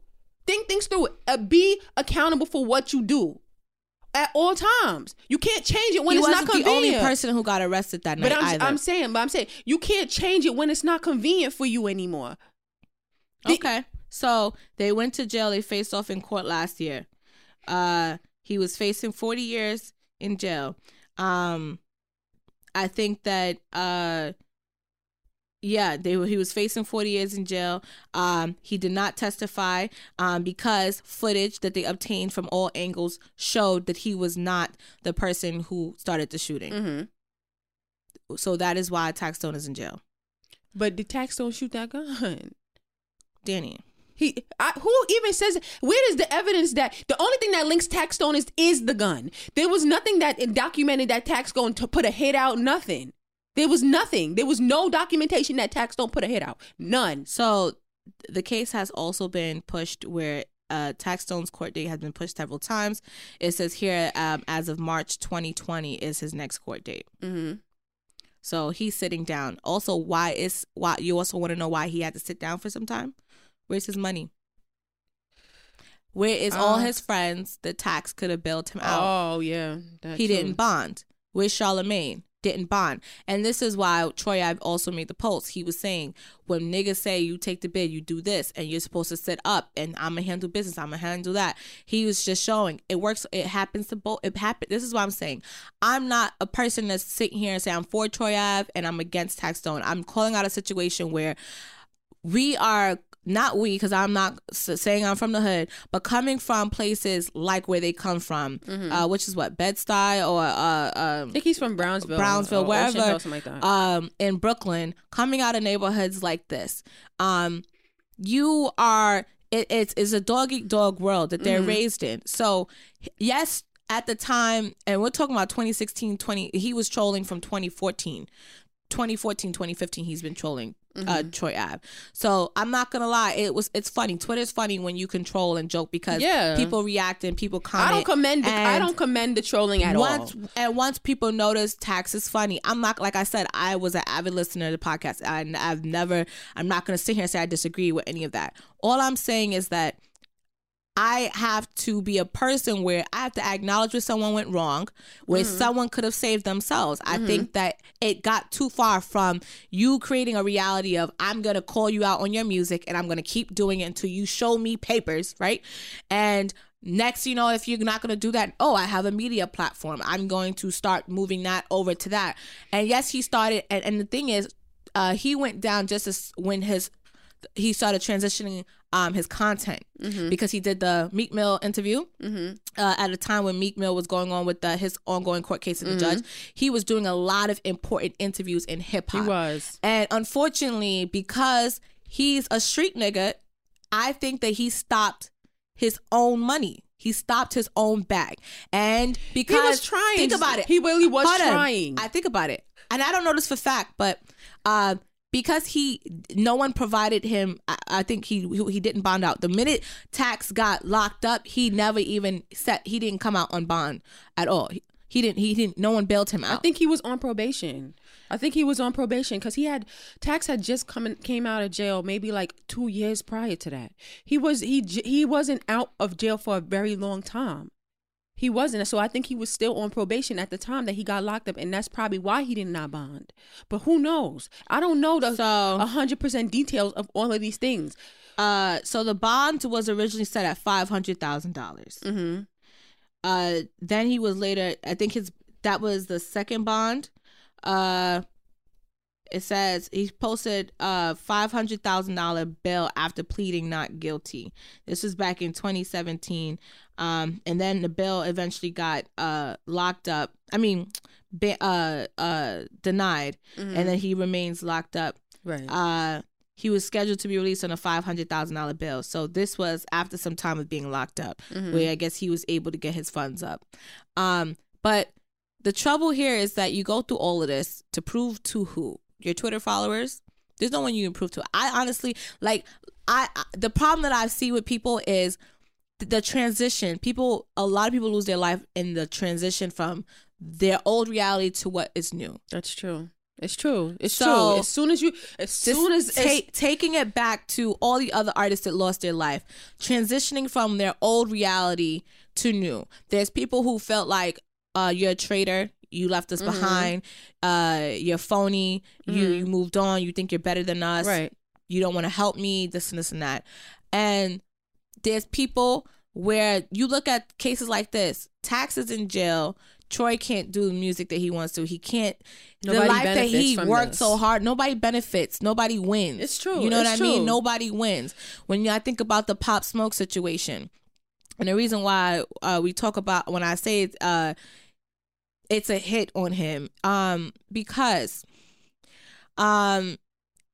Think things through. Uh, be accountable for what you do at all times. You can't change it when he it's wasn't not the only convenient. person who got arrested that night but I'm, either. I'm saying, but I'm saying you can't change it when it's not convenient for you anymore. The- okay, so they went to jail. They faced off in court last year. Uh, he was facing 40 years in jail. Um, I think that uh. Yeah, they were, he was facing 40 years in jail. Um, he did not testify um, because footage that they obtained from all angles showed that he was not the person who started the shooting. Mm-hmm. So that is why Taxstone is in jail. But the tax don't shoot that gun. Danny. He, I, who even says? Where is the evidence that the only thing that links Taxstone is is the gun? There was nothing that documented that Taxstone to put a hit out. Nothing. There was nothing. There was no documentation that Taxstone put a hit out. None. So the case has also been pushed where uh, Taxstone's court date has been pushed several times. It says here, um, as of March 2020 is his next court date. Mm-hmm. So he's sitting down. Also, why is why you also want to know why he had to sit down for some time? Where's his money? Where is all Uh, his friends? The tax could have bailed him out. Oh yeah, he too. didn't bond. Where's Charlemagne? Didn't bond. And this is why Troy Ave also made the post. He was saying when niggas say you take the bid, you do this, and you're supposed to sit up, and I'm gonna handle business, I'm gonna handle that. He was just showing it works. It happens to both. It happen. This is what I'm saying. I'm not a person that's sitting here and say I'm for Troy Ave and I'm against Taxstone. I'm calling out a situation where we are not we because i'm not saying i'm from the hood but coming from places like where they come from uh, which is what bed-stuy or uh, I um, think he's from Brownsville, brownsville wherever Hill, like that. um, in brooklyn coming out of neighborhoods like this. Um, you are it, it's, it's a dog eat dog world that they're raised in. So yes at the time and we're talking about 2016 20 he was trolling from 2014 2014 2015 he's been trolling uh, Troy Ave. So I'm not gonna lie, it was it's funny. Twitter's funny when you control and joke because Yeah. people react and people comment. I don't commend. The, I don't commend the trolling at once all. and once people notice tax is funny i'm not like i said i was an avid listener to the podcast I, i've never i'm not going to sit here and say i disagree with any of that all i'm saying is that I have to be a person where I have to acknowledge where someone went wrong, where Mm-hmm. someone could have saved themselves. I think that it got too far from you creating a reality of I'm gonna call you out on your music and I'm gonna keep doing it until you show me papers, right? And next, you know, if you're not gonna do that, oh, I have a media platform. I'm going to start moving that over to that. And yes, he started, and, and the thing is, uh, he went down just as when his he started transitioning um his content because he did the Meek Mill interview uh, at a time when Meek Mill was going on with the, his ongoing court case with the judge. He was doing a lot of important interviews in hip hop. He was. and unfortunately, because he's a street nigga, I think that he stopped his own money. He stopped his own bag, and because he was trying. Think about it. He really was Hold on. trying. I think about it, and I don't know this for fact, but uh, because he, no one provided him. I, I think he he didn't bond out. The minute Tax got locked up, he never even set. He didn't come out on bond at all. He, he didn't. He didn't. No one bailed him out I think he was on probation. I think he was on probation because he had tax had just come in, came out of jail maybe like two years prior to that. He was he he wasn't out of jail for a very long time. He wasn't, so I think he was still on probation at the time that he got locked up, and that's probably why he did not bond. But who knows? I don't know the So- hundred percent details of all of these things. Uh, so the bond was originally set at five hundred thousand dollars. Mm-hmm. Uh, then he was later. I think his that was the second bond. Uh, it says he posted a five hundred thousand dollar bill after pleading not guilty. This was back in 2017. Um, and then the bill eventually got uh locked up. I mean, ba- uh, uh, denied, and then he remains locked up Right. uh he was scheduled to be released on a five hundred thousand dollar bill. So this was after some time of being locked up, where I guess he was able to get his funds up. Um, but the trouble here is that you go through all of this to prove to who your Twitter followers. There's no one you can prove to. I honestly like. I I- the problem that I see with people is th- the transition. People, a lot of people lose their life in the transition from their old reality to what is new. That's true. It's true. It's So- true. As soon as you, as soon as ta- taking it back to all the other artists that lost their life, transitioning from their old reality to new. There's people who felt like uh, you're a traitor. You left Mm-hmm. us behind. Uh, you're phony. You you moved on. You think you're better than us. right. You don't want to help me. This and this and that. And there's people where you look at cases like this. Taxes in jail. Troy can't do the music that he wants to. He can't. Nobody the life that he worked this. so hard. Nobody benefits. Nobody wins. It's true. You know It's what I mean? Nobody wins. When I think about the Pop Smoke situation, and the reason why uh, we talk about when I say it's, uh, it's a hit on him, um, because, um,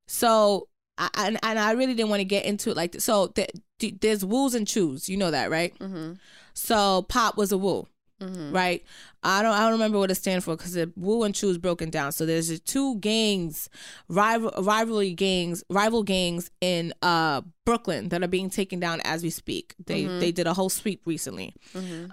so I, and and I really didn't want to get into it like this. So th- th- there's woos and chews. You know that, right? Mm-hmm. So Pop was a woo right? I don't I don't remember what it stands for because the Wu and Chu is broken down. So there's two gangs, rival rivalry gangs, rival gangs in uh Brooklyn that are being taken down as we speak. They they did a whole sweep recently,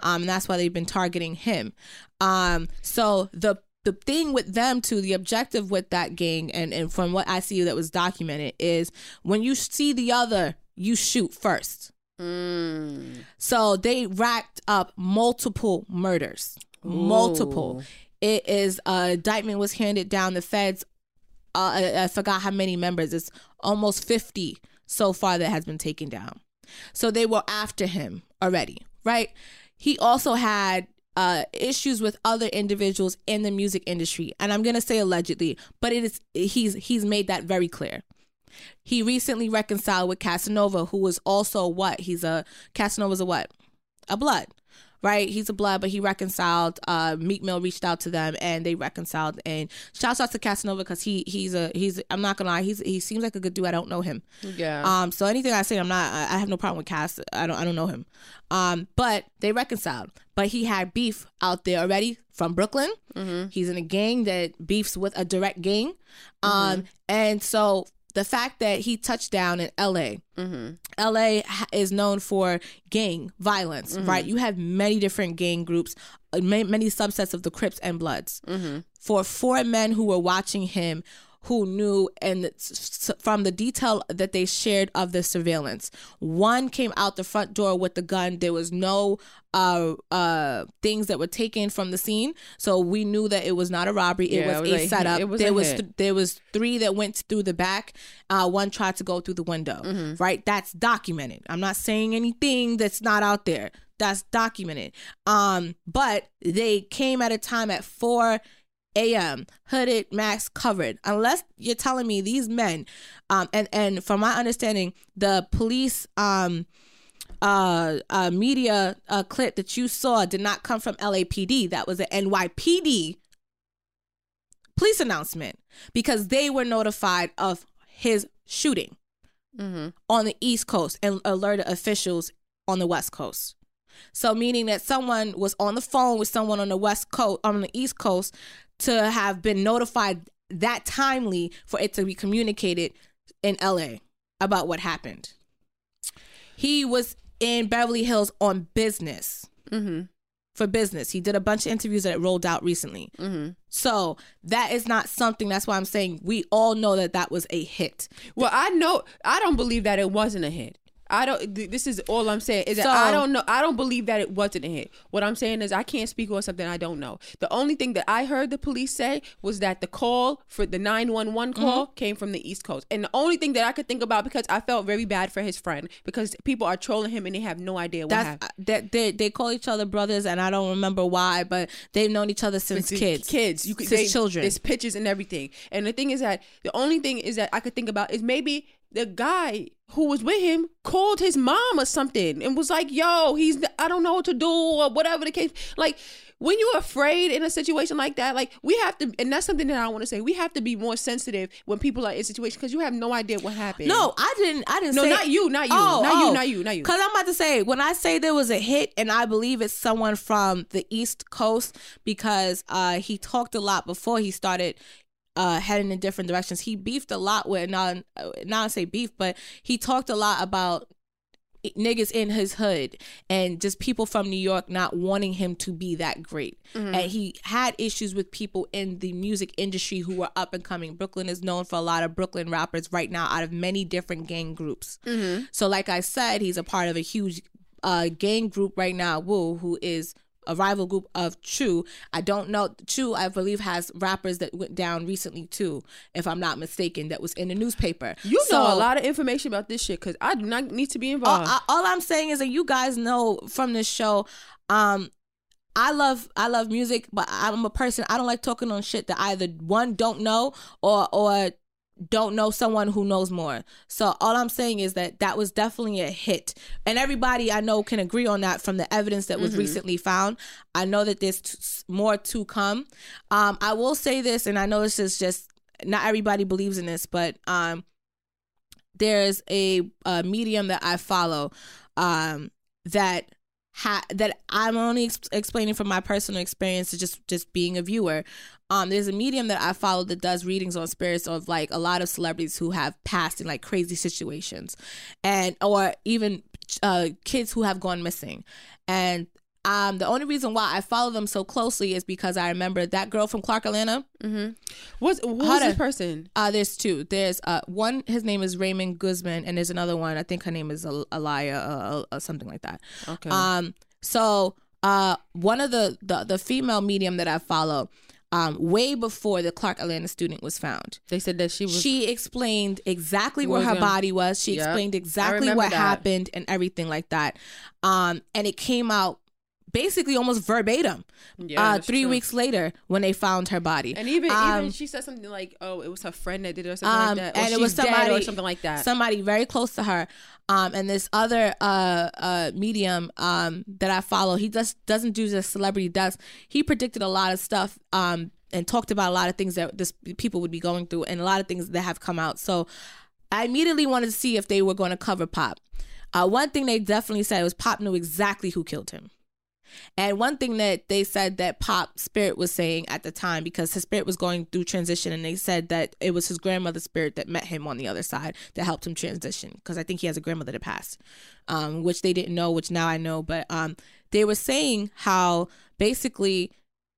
um, and that's why they've been targeting him. Um, so the the thing with them too, the objective with that gang, and and from what I see that was documented is when you see the other, you shoot first. Mm. So they racked up multiple murders. Multiple. It is uh indictment was handed down. The feds uh I, I forgot how many members. It's almost 50 so far that has been taken down. So they were after him already, right? He also had uh issues with other individuals in the music industry. And I'm going to say allegedly, but it is he's he's made that very clear. He recently reconciled with Casanova, who was also what? He's a Casanova's a what? A blood. Right? He's a blood, but he reconciled. Uh Meek Mill reached out to them and they reconciled. And shouts out to Casanova because he he's a he's I'm not gonna lie, he's he seems like a good dude. I don't know him. Yeah. Um, so anything I say, I'm not. I have no problem with Cass. I don't. I don't know him. Um, but they reconciled. But he had beef out there already from Brooklyn. He's in a gang that beefs with a direct gang. Um, and so the fact that he touched down in LA. Mm-hmm. LA is known for gang violence, Mm-hmm. right? You have many different gang groups, uh, many, many subsets of the Crips and Bloods. Mm-hmm. For four men who were watching him, who knew, and from the detail that they shared of the surveillance, one came out the front door with the gun. There was no uh uh things that were taken from the scene, so we knew that it was not a robbery. It Yeah, was it was a hit. setup. It was there was th- there was three that went through the back. Uh, one tried to go through the window. Mm-hmm. Right, that's documented. I'm not saying anything that's not out there. That's documented. Um, but they came at a time at four a.m. hooded, max covered. Unless you're telling me these men, um, and and from my understanding, the police um uh, uh media uh, clip that you saw did not come from LAPD. That was an NYPD police announcement because they were notified of his shooting Mm-hmm. on the East Coast and alerted officials on the West Coast. So meaning that someone was on the phone with someone on the West Coast on the East Coast to have been notified that timely for it to be communicated in LA about what happened. He was in Beverly Hills on business. Mm-hmm. For business. He did a bunch of interviews that rolled out recently. Mm-hmm. So that is not something, that's why I'm saying we all know that that was a hit. Well, I know I don't believe that it wasn't a hit. I don't. th- This is all I'm saying is that So- I don't know. I don't believe that it wasn't a hit. What I'm saying is I can't speak on something I don't know. The only thing that I heard the police say was that the call for the 911 call Mm-hmm. came from the East Coast, and the only thing that I could think about because I felt very bad for his friend because people are trolling him and they have no idea what That's happened. that they they call each other brothers, and I don't remember why, but they've known each other since It's kids. kids, you could since they, children. There's pictures and everything. And the thing is that the only thing is that I could think about is maybe the guy who was with him called his mom or something and was like, "Yo, he's I don't know what to do or whatever the case." Like when you're afraid in a situation like that, like we have to, and that's something that I want to say. We have to be more sensitive when people are in situations because you have no idea what happened. No, I didn't. I didn't. No, say, not you, not you, oh, not you, not you, not you. Because I'm about to say when I say there was a hit, and I believe it's someone from the East Coast because uh, he talked a lot before he started uh, heading in different directions. He beefed a lot with not not say beef, but he talked a lot about niggas in his hood and just people from New York not wanting him to be that great. Mm-hmm. And he had issues with people in the music industry who were up and coming. Brooklyn is known for a lot of Brooklyn rappers right now out of many different gang groups. Mm-hmm. So like I said, he's a part of a huge uh, gang group right now, Woo, who is a rival group of True. I don't know. True, I believe, has rappers that went down recently too, if I'm not mistaken, that was in the newspaper. you So- know a lot of information about this shit because I do not need to be all, involved. I- all I'm saying is that you guys know from this show, um, I love I love music, but I'm a person I don't like talking on shit that either one don't know or or don't know someone who knows more. So all I'm saying is that that was definitely a hit, and everybody I know can agree on that from the evidence that was recently found. I know that there's t- more to come. Um, I will say this, and I know this is just not everybody believes in this, but um, there's a, a medium that I follow um, that ha- that I'm only ex- explaining from my personal experience, to just just being a viewer. Um, there's a medium that I follow that does readings on spirits of like a lot of celebrities who have passed in like crazy situations, and or even uh, kids who have gone missing, and. Um, the only reason why I follow them so closely is because I remember that girl from Clark, Atlanta. What's who's Hold this person? Uh, there's two. There's uh one. His name is Raymond Guzman, and there's another one. I think her name is Al- Alaya, uh, uh, something like that. Okay. Um. So, uh, one of the the the female medium that I follow, um, way before the Clark Atlanta student was found. They said that she was. She explained exactly where Was her in- body was. She Yep. explained exactly what that. happened and everything like that. Um, and it came out basically almost verbatim. Yeah, uh, three true. weeks later when they found her body. and even Um, even she said something like, "Oh, it was her friend that did it or something um, like that," or and it was somebody or something like that. Somebody very close to her. Um, and this other uh, uh, medium um, that I follow, he just doesn't do just celebrity deaths. He predicted a lot of stuff um, and talked about a lot of things that this people would be going through, and a lot of things that have come out. So I immediately wanted to see if they were going to cover Pop. Uh, one thing they definitely said was Pop knew exactly who killed him. And one thing that they said that Pop Spirit was saying at the time, because his spirit was going through transition, and they said that it was his grandmother's spirit that met him on the other side that helped him transition. Because I think he has a grandmother that passed, um, which they didn't know, which now I know. But um, they were saying how basically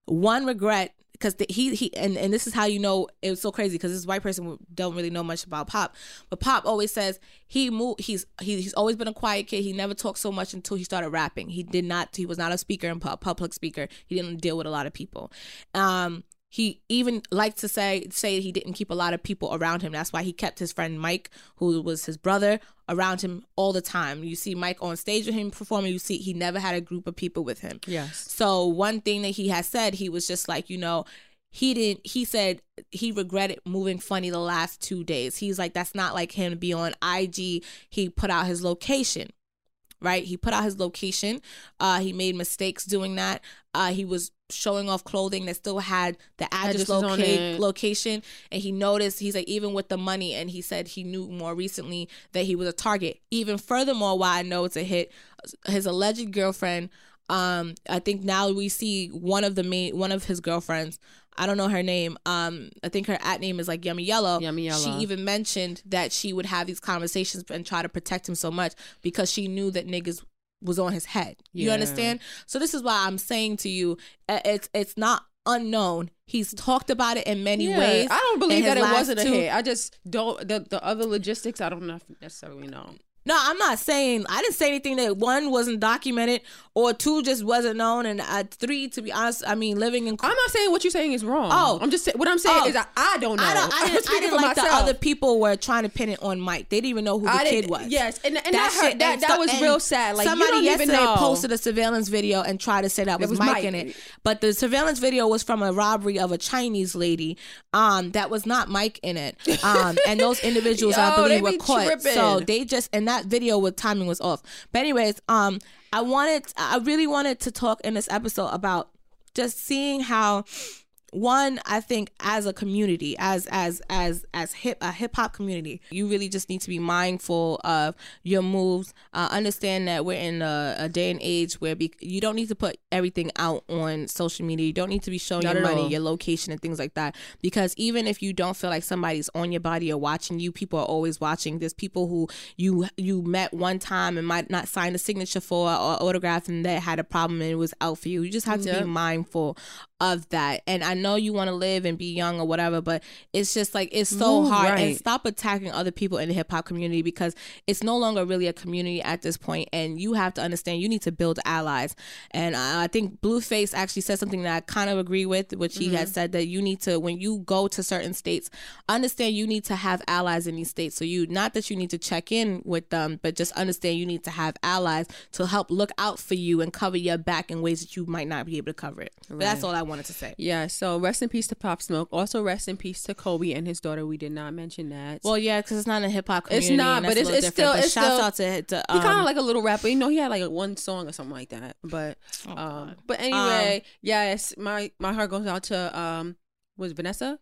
one regret because he he and, and this is how you know it was so crazy because this white person don't really know much about pop. But pop always says he moved he's he, he's always been a quiet kid. He never talked so much until he started rapping. He did not he was not a speaker and public speaker. He didn't deal with a lot of people. Um he even liked to say say he didn't keep a lot of people around him. That's why he kept his friend Mike, who was his brother, around him all the time. You see Mike on stage with him performing. You see he never had a group of people with him. Yes. So one thing that he has said, he was just like, you know, he didn't he said he regretted moving funny the last two days he's like that's not like him to be on ig he put out his location right? He put out his location. Uh he made mistakes doing that. Uh he was showing off clothing that still had the address loca- location. And he noticed he's like even with the money and he said he knew more recently that he was a target. Even furthermore why i know it's a hit his alleged girlfriend um i think now we see one of the main one of his girlfriends i don't know her name um i think her at name is like yummy yellow Yummy yellow she even mentioned that she would have these conversations and try to protect him so much because she knew that niggas was on his head you Yeah. understand so this is why i'm saying to you uh, it's it's not unknown he's talked about it in many Yeah, ways I don't believe that it wasn't a hit. I just don't the the other logistics. I don't know necessarily know. No, I'm not saying I didn't say anything that one wasn't documented or two just wasn't known, and uh, three, to be honest, I mean, living in. I'm not saying what you're saying is wrong. Oh. I'm just saying what I'm saying Oh. is that I don't know. I *laughs* don't. I I'm didn't. I speaking didn't for like the myself. other people were trying to pin it on Mike. They didn't even know who the I kid was. yes, and- and that hurt- that- and that was real sad. Like, you somebody yesterday posted a surveillance video and tried to say that was, was Mike, Mike. in it, but the surveillance video was from a robbery of a Chinese lady. Um, that was not Mike in it. Um, and those *laughs* individuals I Yo, they believe were caught. tripping. So they just and that video with timing was off. But anyways, um, I wanted, I really wanted to talk in this episode about just seeing how one i think as a community as as as as hip a hip hop community you really just need to be mindful of your moves. Uh, understand that we're in a, a day and age where be, you don't need to put everything out on social media. You don't need to be showing Not your money all. your location and things like that. Because even if you don't feel like somebody's on your body or watching you people are always watching. There's people who you you met one time and might not sign a signature for or autograph and that had a problem and it was out for you. You just have to Yep. be mindful of that. And i know you want to live and be young or whatever but it's just like it's so Move hard. And stop attacking other people in the hip-hop community because it's no longer really a community at this point. and you have to understand you need to build allies. And i, I think blueface actually said something that i kind of agree with which he Mm-hmm. had said that you need to when you go to certain states understand you need to have allies in these states. So you not that you need to check in with them but just understand you need to have allies to help look out for you and cover your back in ways that you might not be able to cover it. That's all i wanted to say Yeah, so rest in peace to Pop Smoke. Also, rest in peace to Kobe and his daughter. We did not mention that. Well, yeah, because it's not a hip hop It's not, but it's- it's still- But it's shouts still- out to to he um, kind of like a little rapper. You know, he had like one song or something like that. But, Oh, um, but anyway, yes, my my heart goes out to um, was Vanessa,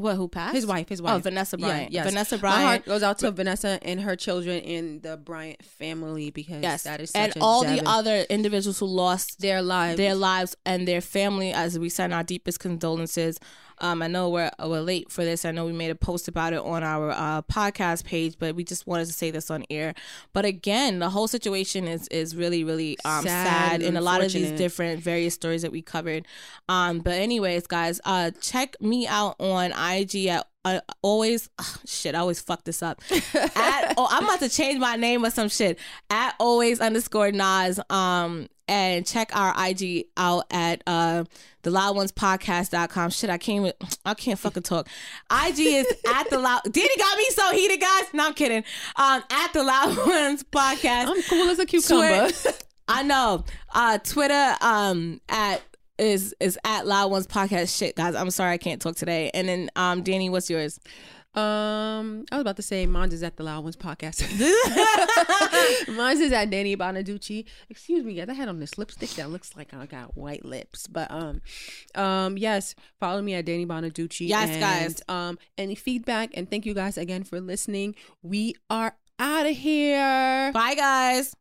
what who passed his wife, his oh, wife. Oh, Vanessa Yeah, Bryant. yes. Vanessa My Bryant. heart goes out to Vanessa and her children and the Bryant family because Yes, that is and all the other individuals who lost their lives. their lives and their family as we send our deepest condolences um, i know we're, we're late for this. I know we made a post about it on our uh, podcast page but we just wanted to say this on air. But again the whole situation is is really really um, Sad sad, and in a lot of these different various stories that we covered. Um, but anyways guys uh, check me out on ig at uh, always ugh, shit i always fuck this up. *laughs* At oh i'm about to change my name or some shit. At always underscore nas um and check our ig out at uh the loud ones podcast.com shit i can't even i can't fucking talk. Ig is at the loud Diddy got me so heated guys. No i'm kidding. Um at the loud *laughs* ones podcast. I'm cool as a cucumber. Twitter- I know. Uh Twitter um at is is at loud ones podcast shit guys. I'm sorry I can't talk today. And then um Danny, what's yours? Um, I was about to say mine's is at the Loud Ones podcast. *laughs* *laughs* mine's is at Danny Bonaducci. Excuse me, guys. I had on this lipstick that looks like I got white lips, but um, um, yes, follow me at Danny Bonaducci. Yes, and, guys. Um, any feedback and thank you guys again for listening. We are out of here. Bye guys.